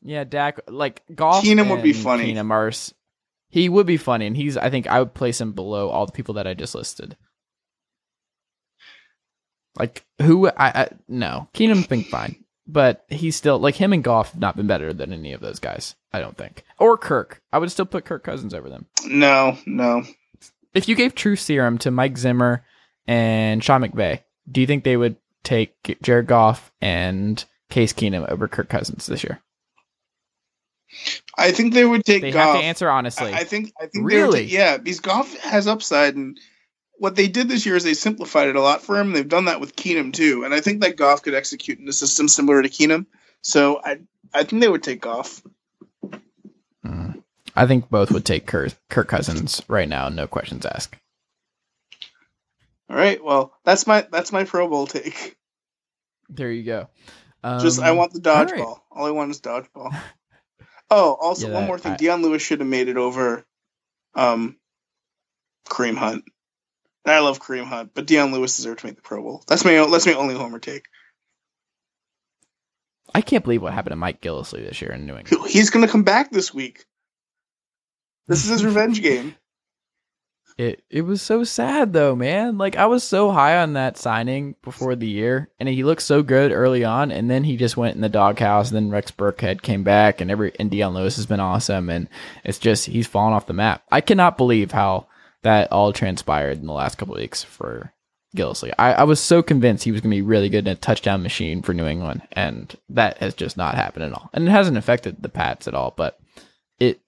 Yeah, Dak. Like Goff. Keenum would be funny. Keenum are. He would be funny, and he's. I think I would place him below all the people that I just listed. Like who? I, I no Keenum's been fine, but he's still like him and Goff have not been better than any of those guys. I don't think. Or Kirk. I would still put Kirk Cousins over them. no, no. If you gave True Serum to Mike Zimmer and Sean McVay, do you think they would take Jared Goff and Case Keenum over Kirk Cousins this year? I think they would take They Goff. have to answer honestly. I, I think. I think Really? take- yeah, because Goff has upside, and what they did this year is they simplified it a lot for him. They've done that with Keenum too, and I think that Goff could execute in a system similar to Keenum. So I, I think they would take Goff. Mm. I think both would take Kirk, Kirk Cousins right now, no questions asked. All right, well, that's my that's my Pro Bowl take. There you go. Um, Just I want the all right. dodgeball. All I want is dodgeball. Oh, also Yeah, one more thing. I- Deion Lewis should have made it over um Kareem Hunt. I love Kareem Hunt, but Deion Lewis deserved to make the Pro Bowl. That's my that's my only homer take. I can't believe what happened to Mike Gillislee this year in New England. He's gonna come back this week. This is his revenge game. It it was so sad though, man. Like I was so high on that signing before the year, and he looked so good early on, and then he just went in the doghouse. And then Rex Burkhead came back, and every and Deion Lewis has been awesome, and it's just he's fallen off the map. I cannot believe how that all transpired in the last couple of weeks for Gillislee. I, I was so convinced he was going to be really good in a touchdown machine for New England, and that has just not happened at all. And it hasn't affected the Pats at all, but it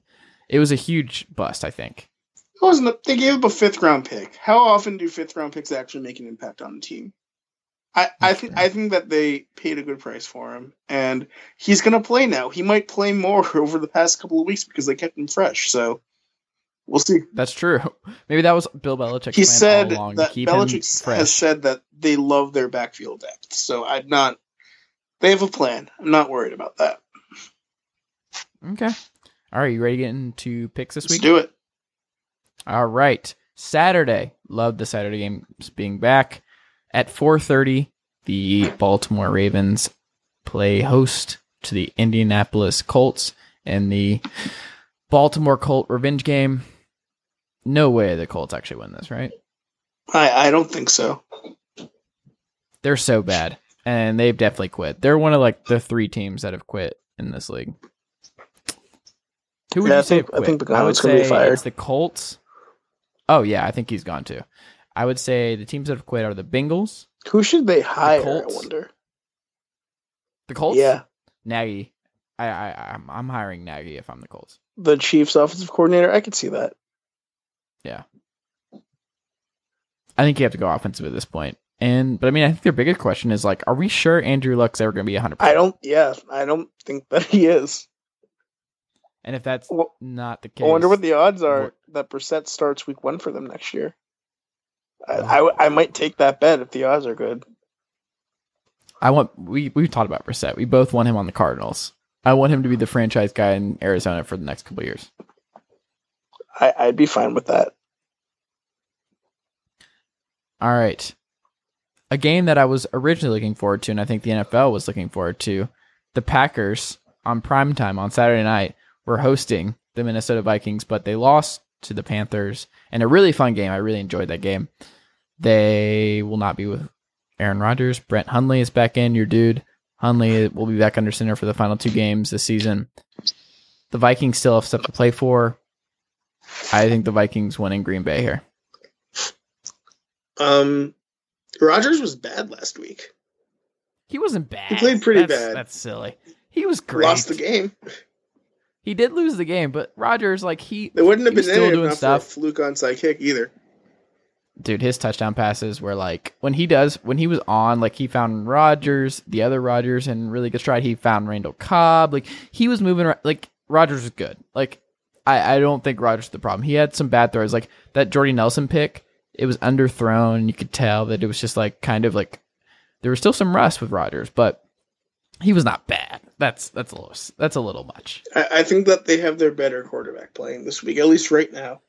it was a huge bust, I think. It wasn't a, they gave up a fifth round pick. How often do fifth round picks actually make an impact on the team? I, I think I think that they paid a good price for him, and he's gonna play now. He might play more over the past couple of weeks because they kept him fresh. So we'll see. That's true. Maybe that was Bill Belichick's he said that Belichick has said that they love their backfield depth. So I'm not. They have a plan. I'm not worried about that. Okay. All right, you ready to get into picks this week? Let's week? do it. All right. Saturday. Love the Saturday games being back. At 4:30, the Baltimore Ravens play host to the Indianapolis Colts in the Baltimore Colt revenge game. No way the Colts actually win this, right? I I don't think so. They're so bad. And they've definitely quit. They're one of like the three teams that have quit in this league. Who would Yeah, I you say think- I think I would say fired. it's the Colts. Oh yeah, I think he's gone too. I would say the teams that have quit are the Bengals, Who should they hire? I Colts? wonder. the Colts. Yeah, Nagy. I, I I'm, I'm hiring Nagy if I'm the Colts. the Chiefs' offensive coordinator. I could see that. I think you have to go offensive at this point. And but I mean, I think their biggest question is like, are we sure Andrew Luck's ever going to be 100? I don't. Yeah, I don't think that he is. And if that's Well, not the case, I wonder what the odds are what- that Brissett starts Week One for them next year. I, I, I might take that bet if the odds are good. I want we we've talked about Brissett. We both want him on the Cardinals. I want him to be the franchise guy in Arizona for the next couple of years. I, I'd be fine with that. All right. A game that I was originally looking forward to, and I think the NFL was looking forward to, the Packers on primetime on Saturday night were hosting the Minnesota Vikings, but they lost to the Panthers in a really fun game. I really enjoyed that game. They will not be with Aaron Rodgers. Brett Hundley is back in, your dude. Hundley will be back under center for the final two games this season. The Vikings still have stuff to play for. I think the Vikings win in Green Bay here. Um, Rodgers was bad last week. He wasn't bad. He played pretty That's- bad. That's silly. He was great. Lost the game. He did lose the game, but Rodgers, like he, They wouldn't have been still doing stuff. for a fluke onside kick either. Dude, his touchdown passes were like when he does when he was on, like he found Rodgers, the other Rodgers, and really good stride. He found Randall Cobb. Like he was moving. Like Rodgers was good. Like I, I don't think Rodgers is the problem. He had some bad throws, like that Jordy Nelson pick. It was underthrown. You could tell that it was just like kind of like there was still some rust with Rodgers, but he was not bad. That's that's a little that's a little much. I, I think that they have their better quarterback playing this week, at least right now.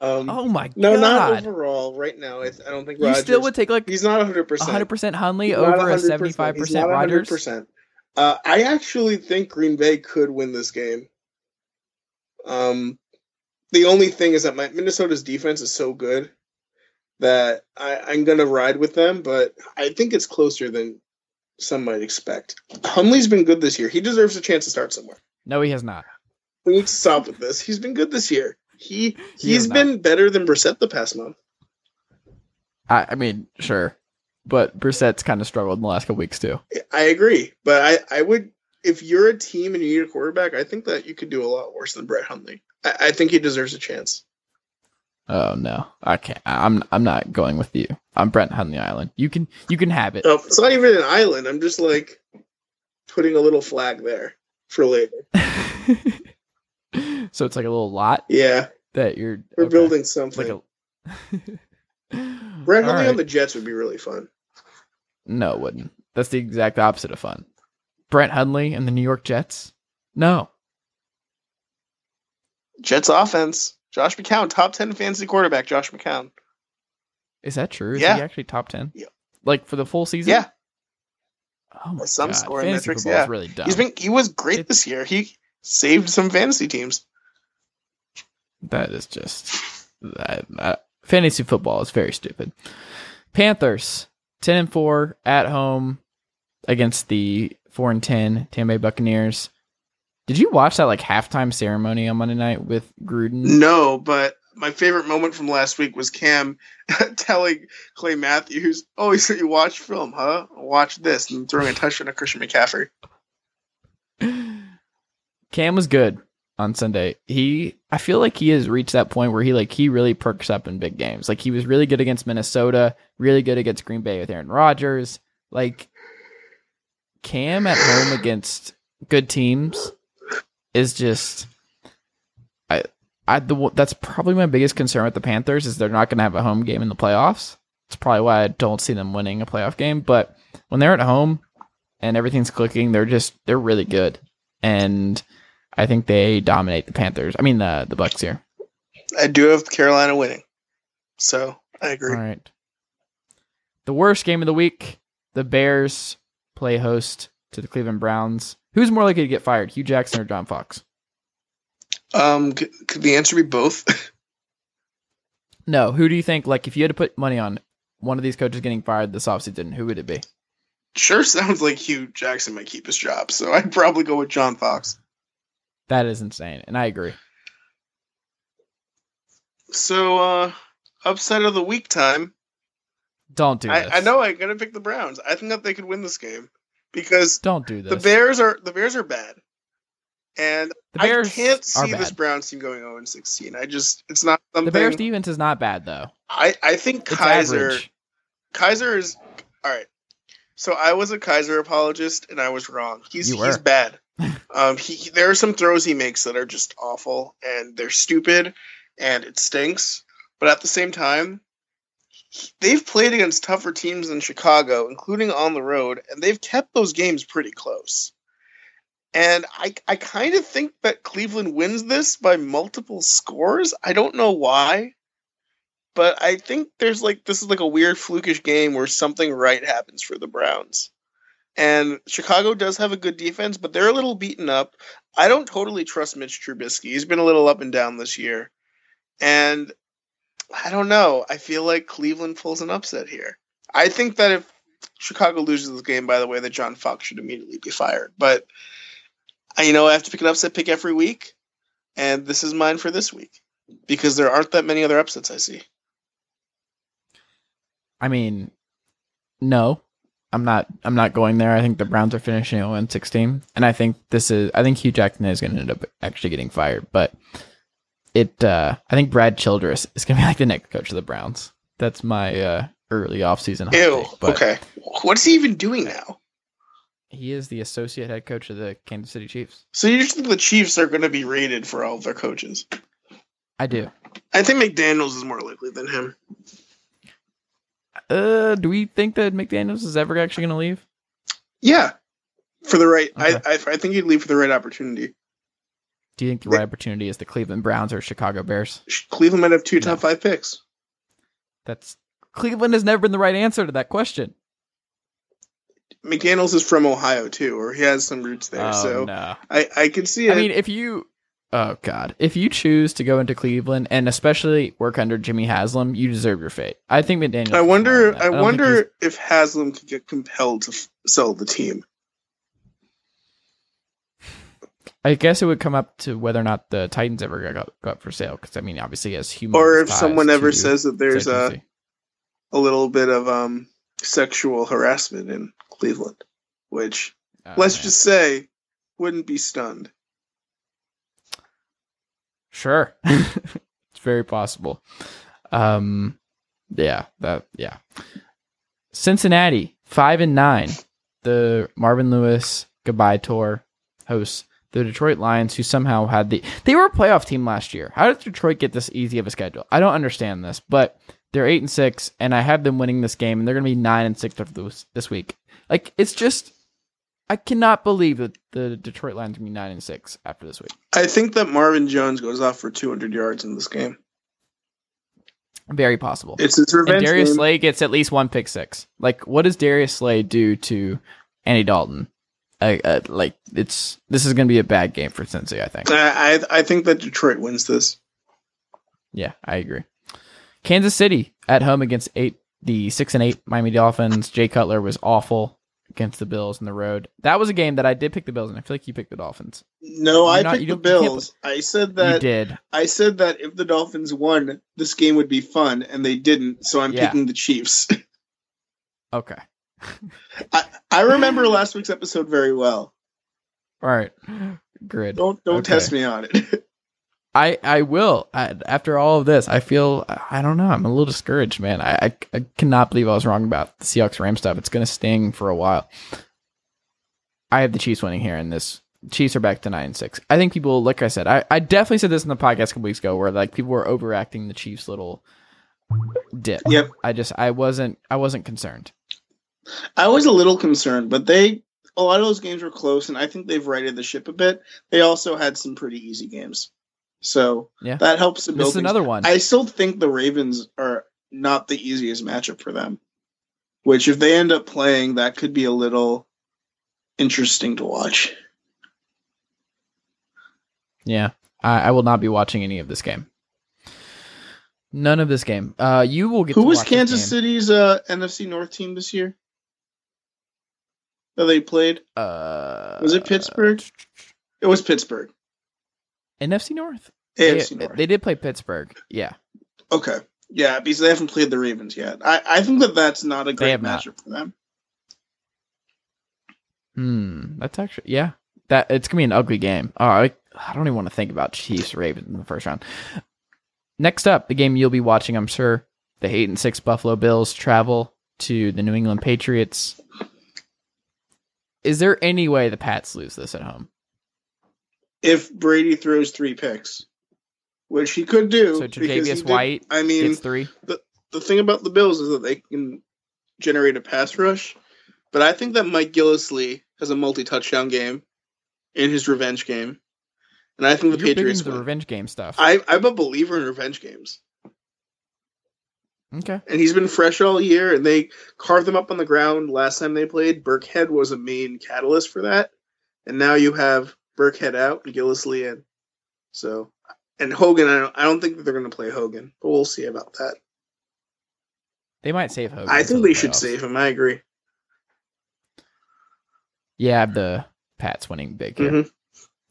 Um, Oh my no, god! No, not overall. Right now, I, I don't think You Rodgers. still would take like He's not 100. percent 100% Hundley over a 75% Rodgers? percent Uh, I actually think Green Bay could win this game. Um, the only thing is that my Minnesota's defense is so good that I, I'm gonna ride with them, but I think it's closer than some might expect. Hundley's been good this year. He deserves a chance to start somewhere. No, he has not. We need to stop with this. He's been good this year. He He he's has not. been better than Brissett the past month. I, I mean, sure. But Brissett's kind of struggled in the last couple weeks too. I agree, but I, I would if you're a team and you need a quarterback, I think that you could do a lot worse than Brett Hundley. I, I think he deserves a chance. Oh no, I can't. I'm I'm not going with you. I'm Brett Hundley Island. You can you can have it. Oh, it's not even an island. I'm just like putting a little flag there for later. so it's like a little lot Yeah, that you're we're okay. building It's something. like a. Brett All Hundley right. on the Jets would be really fun. No, it wouldn't. That's the exact opposite of fun. Brett Hundley and the New York Jets. No, Jets offense. Josh McCown, top ten fantasy quarterback. Josh McCown. Is that true? Is Yeah. he actually top ten? Yeah. Like for the full season? Yeah, Oh my Some god. scoring Fantasy metrics, yeah. really dumb. he's been he was great It's- this year. He saved some fantasy teams. That is just that, that- fantasy football is very stupid. Panthers ten and four at home against the four and ten Tampa Bay Buccaneers. Did you watch that like halftime ceremony on Monday night with Gruden? No, but my favorite moment from last week was Cam telling Clay Matthews, "Oh, he said you watch film, huh? Watch this," and throwing a touchdown to Christian McCaffrey. Cam was good on Sunday. He I feel like he has reached that point where he like he really perks up in big games. Like he was really good against Minnesota, really good against Green Bay with Aaron Rodgers. Like Cam at home against good teams is just I I the that's probably my biggest concern with the Panthers is they're not going to have a home game in the playoffs. It's probably why I don't see them winning a playoff game, but when they're at home and everything's clicking, they're just they're really good. And I think they dominate the Panthers. I mean the the Bucs here. I do have Carolina winning, so I agree. All right. The worst game of the week: the Bears play host to the Cleveland Browns. Who's more likely to get fired, Hue Jackson or John Fox? Um, could the answer be both? No. Who do you think? Like, if you had to put money on one of these coaches getting fired this offseason, who would it be? sure, sounds like Hue Jackson might keep his job, so I'd probably go with John Fox. That is insane, and I agree. So, uh, upset of the week time. Don't do this. I, I know I gotta pick the Browns. I think that they could win this game because Don't do this. the Bears are the Bears are bad, and The Bears I can't see this. Browns team going 0 16. I just it's not The something. Bears defense is not bad though. I I think It's Kizer average. Kizer is all right. So I was a Kizer apologist, and I was wrong. He's he's bad. um, he there are some throws he makes that are just awful, and they're stupid, and it stinks. But at the same time, they've played against tougher teams than Chicago, including on the road, and they've kept those games pretty close. And I I kind of think that Cleveland wins this by multiple scores. I don't know why but I think there's like this is like a weird flukish game where something right happens for the Browns. And Chicago does have a good defense, but they're a little beaten up. I don't totally trust Mitch Trubisky. He's been a little up and down this year. And I don't know. I feel like Cleveland pulls an upset here. I think that if Chicago loses this game, by the way, that John Fox should immediately be fired. But I- you know, I have to pick an upset pick every week, and this is mine for this week because there aren't that many other upsets I see. I mean, no, I'm not. I'm not going there. I think the Browns are finishing 0 16, and I think this is. I think Hue Jackson is going to end up actually getting fired, but it. uh I think Brad Childress is going to be like the next coach of the Browns. That's my uh early offseason. hot Ew. take, but okay. What's he even doing now? He is the associate head coach of the Kansas City Chiefs. So you just think the Chiefs are going to be rated for all of their coaches? I do. I think McDaniels is more likely than him. Uh, do we think that McDaniels is ever actually going to leave? Yeah, for the right. Okay. I, I I think he'd leave for the right opportunity. Do you think the They- right opportunity is the Cleveland Browns or Chicago Bears? Cleveland might have two No. top five picks. That's Cleveland has never been the right answer to that question. McDaniels is from Ohio too, or he has some roots there. oh so no. I I can see it. I mean, if you, oh god, if you choose to go into Cleveland and especially work under Jimmy Haslam, you deserve your fate. I think McDaniel. I wonder. I, don't wonder if Haslam could get compelled to f- sell the team. I guess it would come up to whether or not the Titans ever got, got for sale. Because I mean, obviously, as human, Or if someone ever says that there's a, a little bit of um sexual harassment in Cleveland, which Oh, let's just say wouldn't be stunned. Sure. it's very possible. Um yeah, that yeah. Cincinnati, five and nine. The Marvin Lewis goodbye tour hosts the Detroit Lions, who somehow had the they were a playoff team last year. How did Detroit get this easy of a schedule? I don't understand this, but they're eight and six, and I have them winning this game, and they're gonna be nine and six after this this week. Like it's just I cannot believe that the Detroit Lions are gonna be nine and six after this week. I think that Marvin Jones goes off for 200 yards in this game. Very possible. It's his and revenge Darius game. Slay gets at least one pick six. Like, what does Darius Slay do to Andy Dalton? I, uh, like, it's this is going to be a bad game for Cincy. I think. I, I I think that Detroit wins this. Yeah, I agree. Kansas City at home against eight the six and eight Miami Dolphins. Jay Cutler was awful against the Bills in the road. That was a game that I did pick the Bills, and I feel like you picked the Dolphins. No, You're I not- picked the don't- you can't- Bills. I said that. you did. I said that if the Dolphins won, this game would be fun, and they didn't. So I'm Yeah. picking the Chiefs. Okay. I remember last week's episode very well. All right. Good. Don't don't Okay. test me on it. I I will. I, after all of this, I feel I don't know. I'm a little discouraged, man. I, I I cannot believe I was wrong about the Seahawks Ram stuff. It's gonna sting for a while. I have the Chiefs winning here, and this Chiefs are back to nine and six. I think people, like I said, I, I definitely said this in the podcast a couple weeks ago, where like people were overacting the Chiefs' little dip. Yep. I just I wasn't I wasn't concerned. I was a little concerned, but they a lot of those games were close, and I think they've righted the ship a bit. They also had some pretty easy games, so Yeah. that helps to build. another one. I still think the Ravens are not the easiest matchup for them. Which, if they end up playing, that could be a little interesting to watch. Yeah, I, I will not be watching any of this game. None of this game. Uh, you will get. Who to was watch Kansas game. City's uh, NFC North team this year? That they played? Uh, Was it Pittsburgh? It was Pittsburgh. NFC North. AFC they, North. they did play Pittsburgh. Yeah, Okay. Yeah, because they haven't played the Ravens yet. I, I think that that's not a great have not. matchup for them. hmm. That's actually yeah. That it's gonna be an ugly game. Oh, I, I don't even want to think about Chiefs Ravens in the first round. Next up, the game you'll be watching, I'm sure. The eight and six Buffalo Bills travel to the New England Patriots. Is there any way the Pats lose this at home? If Brady throws three picks, which he could do. So he Tre'Davious did- White I mean, Gets three. the the thing about the Bills is that they can generate a pass rush, but I think that Mike Gillislee has a multi-touchdown game in his revenge game, and I think the You're Patriots the revenge game stuff. I, I'm a believer in revenge games, okay. and he's been fresh all year. And they carved them up on the ground last time they played. Burkhead was a main catalyst for that, and now you have Burkhead out and Gillislee in. So, and Hogan, I don't, I don't think that they're going to play Hogan, but we'll see about that. They might save Hogan. I until think the they should save him. I agree. Yeah, I have the Pats winning big here. Mhm.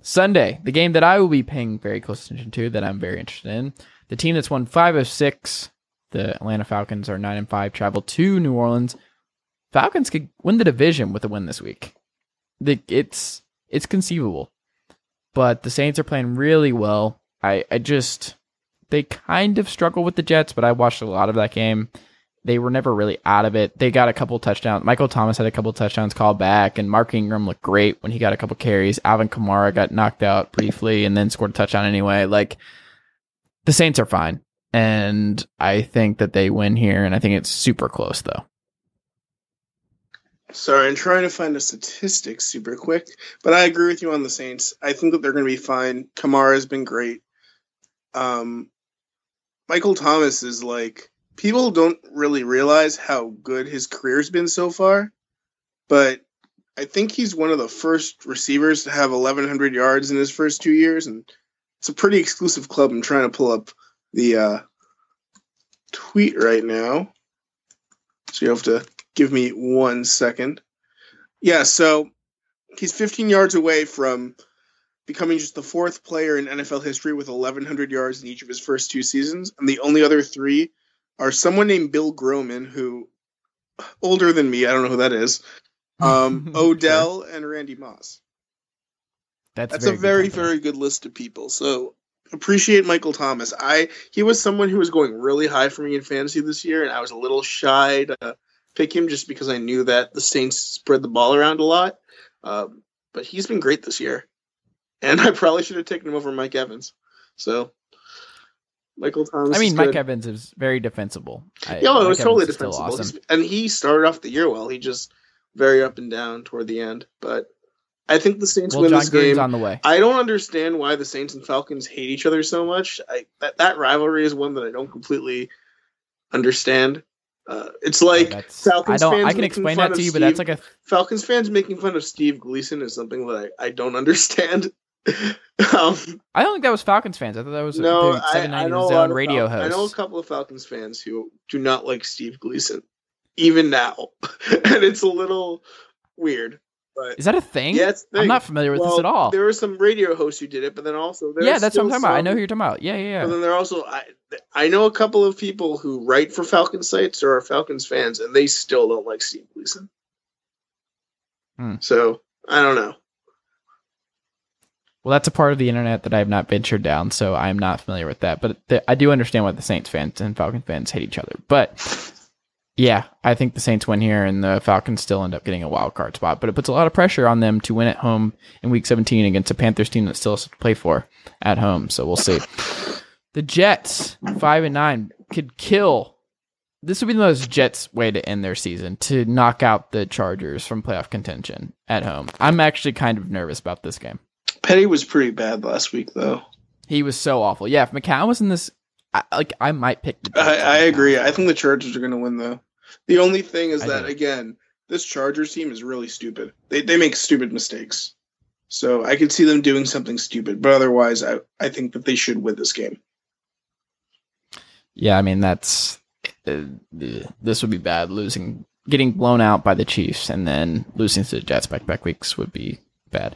Sunday, the game that I will be paying very close attention to, that I'm very interested in. The team that's won five of six, the Atlanta Falcons are nine and five, travel to New Orleans. Falcons could win the division with a win this week. The, it's it's conceivable, but the Saints are playing really well. I I just they kind of struggle with the Jets, but I watched a lot of that game. They were never really out of it. They got a couple touchdowns. Michael Thomas had a couple touchdowns called back, and Mark Ingram looked great when he got a couple carries. Alvin Kamara got knocked out briefly and then scored a touchdown anyway. Like the Saints are fine, and I think that they win here, and I think it's super close though. Sorry, I'm trying to find a statistic super quick, but I agree with you on the Saints. I think that they're going to be fine. Kamara has been great. Um, Michael Thomas is like people don't really realize how good his career's been so far, but I think he's one of the first receivers to have 1,100 yards in his first two years, and it's a pretty exclusive club. I'm trying to pull up the uh, tweet right now, so you have to give me one second. Yeah, so he's 15 yards away from becoming just the fourth player in NFL history with 1,100 yards in each of his first two seasons, and the only other three are someone named Bill Groman, who older than me, I don't know who that is, um, Odell and Randy Moss. That's, That's a very, very good list of people. So appreciate Michael Thomas. I he was someone who was going really high for me in fantasy this year, and I was a little shy to pick him just because I knew that the Saints spread the ball around a lot. Um, but he's been great this year, and I probably should have taken him over Mike Evans. So Michael Thomas. I mean, Mike. Evans is very defensible. I, Yeah, it was Evans totally defensible, awesome. and he started off the year well. He just very up and down toward the end. But I think the Saints Well, win John this Gruden's game. on the way. I don't understand why the Saints and Falcons hate each other so much. I that, that rivalry is one that I don't completely understand. Uh, it's like That's- Falcons I don't. fans I can making explain fun that of to you, but that's Steve- like a Falcons fans making fun of Steve Gleason is something that I, I don't understand. um, I don't think that was Falcons fans. I thought that was no, the I, know a Zone radio Fal- host. I know a couple of Falcons fans who do not like Steve Gleason, even now, and it's a little weird. But Is that a thing? yeah, a I'm not familiar with Well, this at all. There were some radio hosts who did it, but then also Yeah, that's what I'm talking about. I know who you're talking about. Yeah, yeah, But yeah. then there are also I I know a couple of people who write for Falcons sites or are Falcons fans, and they still don't like Steve Gleason. Hmm. So I don't know. Well, that's a part of the internet that I have not ventured down, so I'm not familiar with that. But th- I do understand why the Saints fans and Falcon fans hate each other. But yeah, I think the Saints win here, and the Falcons still end up getting a wild card spot. But it puts a lot of pressure on them to win at home in Week 17 against a Panthers team that still has to play for at home. So we'll see. The Jets, five and nine, could kill. This would be the most Jets way to end their season to knock out the Chargers from playoff contention at home. I'm actually kind of nervous about this game. Petty was pretty bad last week, though. He was so awful. Yeah, if McCown was in this, I, like I might pick the. I, I agree. I think the Chargers are going to win, though. The only thing is I that do. again, this Chargers team is really stupid. They they make stupid mistakes. So I could see them doing something stupid, but otherwise, I I think that they should win this game. Yeah, I mean that's uh, this would be bad. Losing, getting blown out by the Chiefs, and then losing to the Jets back back weeks would be bad.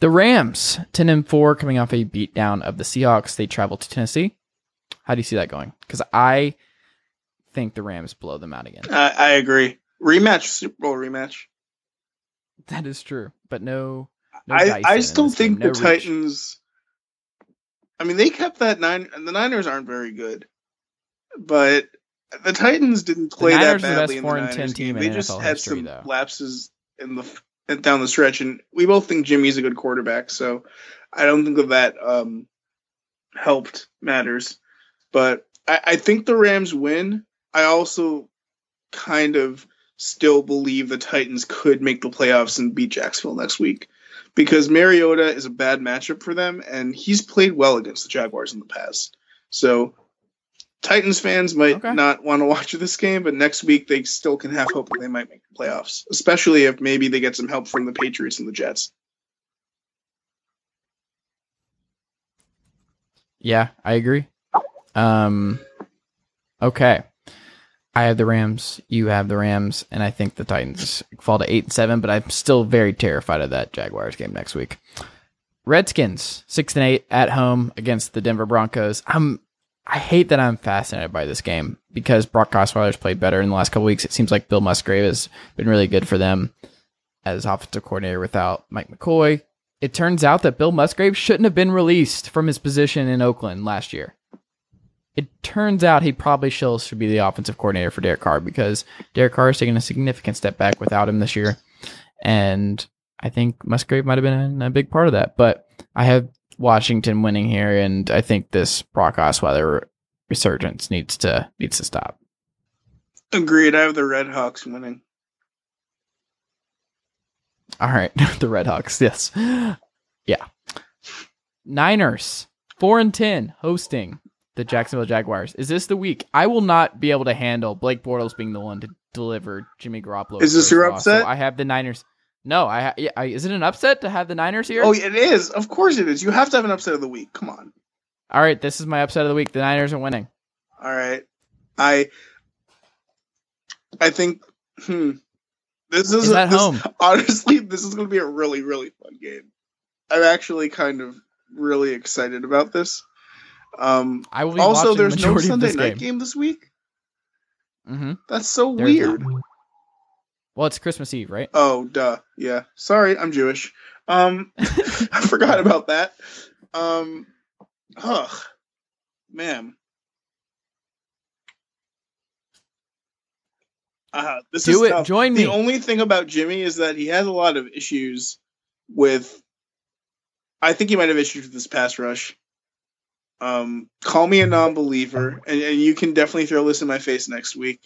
The Rams, ten and four, coming off a beatdown of the Seahawks. They travel to Tennessee. How do you see that going? Because I think the Rams blow them out again. I, I agree. Rematch, Super Bowl rematch. That is true, but no. no I, I still think no the reach. Titans. I mean, they kept that nine. The Niners aren't very good, but the Titans didn't play that are the best in the 4 and 10 Niners team in They just NFL had history, some though. lapses in the f- down the stretch, and we both think Jimmy's a good quarterback. So I don't think that that um, helped matters. But I, I think the Rams win. I also kind of still believe the Titans could make the playoffs and beat Jacksonville next week because Mariota is a bad matchup for them, and he's played well against the Jaguars in the past. So Titans fans might Okay. not want to watch this game, but next week they still can have hope that they might make the playoffs, especially if maybe they get some help from the Patriots and the Jets. Yeah, I agree. Um, okay. I have the Rams. You have the Rams, and I think the Titans fall to eight and seven. But I'm still very terrified of that Jaguars game next week. Redskins six and eight at home against the Denver Broncos. I'm. I hate that I'm fascinated by this game because Brock Osweiler's played better in the last couple weeks. It seems like Bill Musgrave has been really good for them as offensive coordinator without Mike McCoy. It turns out that Bill Musgrave shouldn't have been released from his position in Oakland last year. It turns out he probably still should be the offensive coordinator for Derek Carr because Derek Carr has taken a significant step back without him this year. And I think Musgrave might have been a big part of that. But I have Washington winning here, and I think this Brock Osweiler resurgence needs to needs to stop. Agreed. I have the Red Hawks winning. All right, the Red Hawks. Yes, yeah. Niners four and ten hosting the Jacksonville Jaguars. Is this the week? I will not be able to handle Blake Bortles being the one to deliver Jimmy Garoppolo. Is this your loss, so upset? I have the Niners. No, I, I is it an upset to have the Niners here? Oh, it is. Of course it is. You have to have an upset of the week. Come on. All right, this is my upset of the week. The Niners are winning. All right. I I think hmm. This is, that this- home? Honestly, this is going to be a really really fun game. I'm actually kind of really excited about this. Um I will be also watching the there's no Sunday night game. game this week. hmm That's so There's weird. not. Well, it's Christmas Eve, right? Oh, duh. Yeah. Sorry, I'm Jewish. Um I forgot about that. Um ugh. Man. Uh, this Do is it. tough. Join me. The only thing about Jimmy is that he has a lot of issues with. I think he might have issues with this pass rush. Um, call me a non-believer, and, and you can definitely throw this in my face next week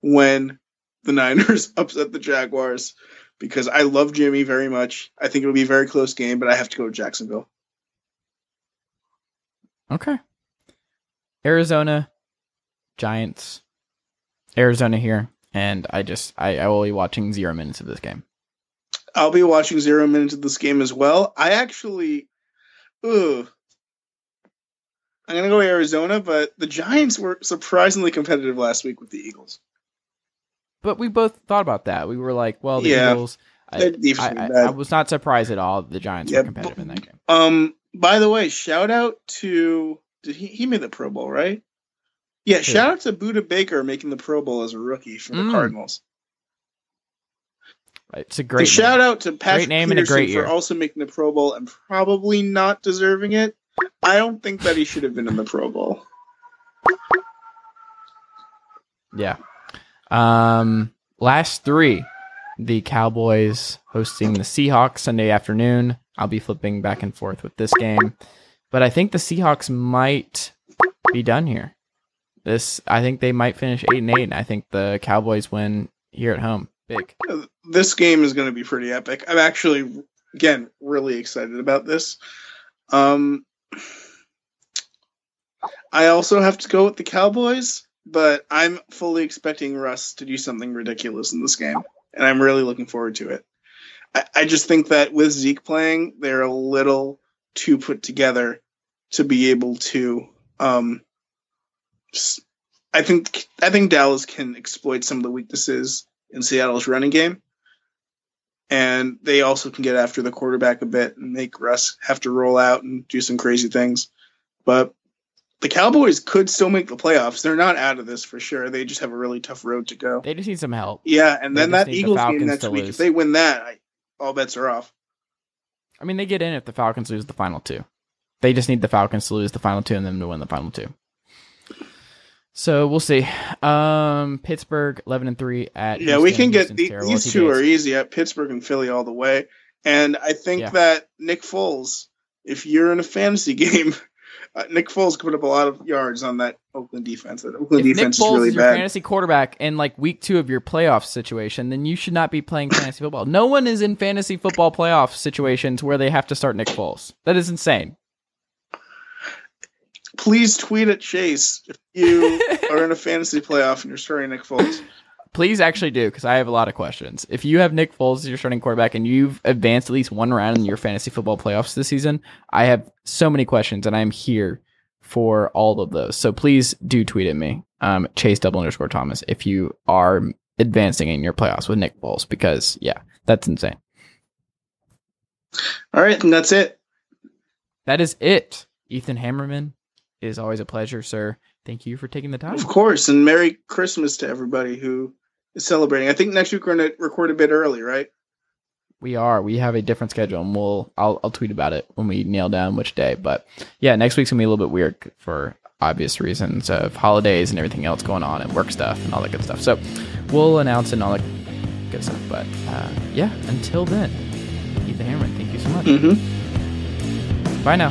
when the Niners upset the Jaguars because I love Jimmy very much. I think it'll be a very close game, but I have to go to Jacksonville. Okay. Arizona, Giants, Arizona here, and I just I, I will be watching zero minutes of this game. I'll be watching zero minutes of this game as well. I actually, ooh, I'm gonna go Arizona, but the Giants were surprisingly competitive last week with the Eagles. But we both thought about that. We were like, well, the Yeah. Eagles. I, I, was I. Was not surprised at all. The Giants Yeah, were competitive in that game. Um, by the way, shout out to did he he made the Pro Bowl, right? Yeah, shout out to Budda Baker making the Pro Bowl as a rookie for the Mm. Cardinals. It's a Great great shout out to Patrick name and a Peterson great year. for also making the Pro Bowl and probably not deserving it. I don't think that he should have been in the Pro Bowl. Yeah. Um, last three, the Cowboys hosting the Seahawks Sunday afternoon. I'll be flipping back and forth with this game, but I think the Seahawks might be done here. This, I think they might finish eight and eight. And I think the Cowboys win here at home. Big. This game is going to be pretty epic. I'm actually again really excited about this. Um, I also have to go with the Cowboys, but I'm fully expecting Russ to do something ridiculous in this game, and I'm really looking forward to it. I, I just think that with Zeke playing, they're a little too put together to be able to. Um, I think I think Dallas can exploit some of the weaknesses in Seattle's running game, and they also can get after the quarterback a bit and make Russ have to roll out and do some crazy things. But the Cowboys could still make the playoffs. They're not out of this for sure. They just have a really tough road to go. They just need some help. Yeah, and They then that need the Eagles game next week, lose. if they win that, I, all bets are off. I mean, they get in if the Falcons lose the final two. They just need the Falcons to lose the final two and them to win the final two. So we'll see. Um, Pittsburgh eleven and three at Yeah, we can get the, these two Days. are easy at Pittsburgh and Philly all the way. And I think Yeah. that Nick Foles, if you're in a fantasy game, uh, Nick Foles could put up a lot of yards on that Oakland defense. That Oakland If Nick defense Foles is really is your bad. fantasy quarterback in like week two of your playoff situation, then you should not be playing fantasy football. No one is in fantasy football playoff situations where they have to start Nick Foles. That is insane. Please tweet at Chase if you are in a fantasy playoff and you're starting Nick Foles. Please actually do because I have a lot of questions. If you have Nick Foles as your starting quarterback and you've advanced at least one round in your fantasy football playoffs this season, I have so many questions and I'm here for all of those. So please do tweet at me, um, Chase double underscore Thomas, if you are advancing in your playoffs with Nick Foles because yeah, that's insane. All right, and that's it. That is it. Ethan Hammerman it is always a pleasure, sir. Thank you for taking the time. Of course, and Merry Christmas to everybody who is celebrating. I think next week we're going to record a bit early, right? We are. We have a different schedule, and we'll I'll I'll tweet about it when we nail down which day. But yeah, next week's gonna be a little bit weird for obvious reasons of holidays and everything else going on and work stuff and all that good stuff. So we'll announce it and all that good stuff. But uh, yeah, until then, Ethan Hammerman, thank you so much. Mm-hmm. Bye now.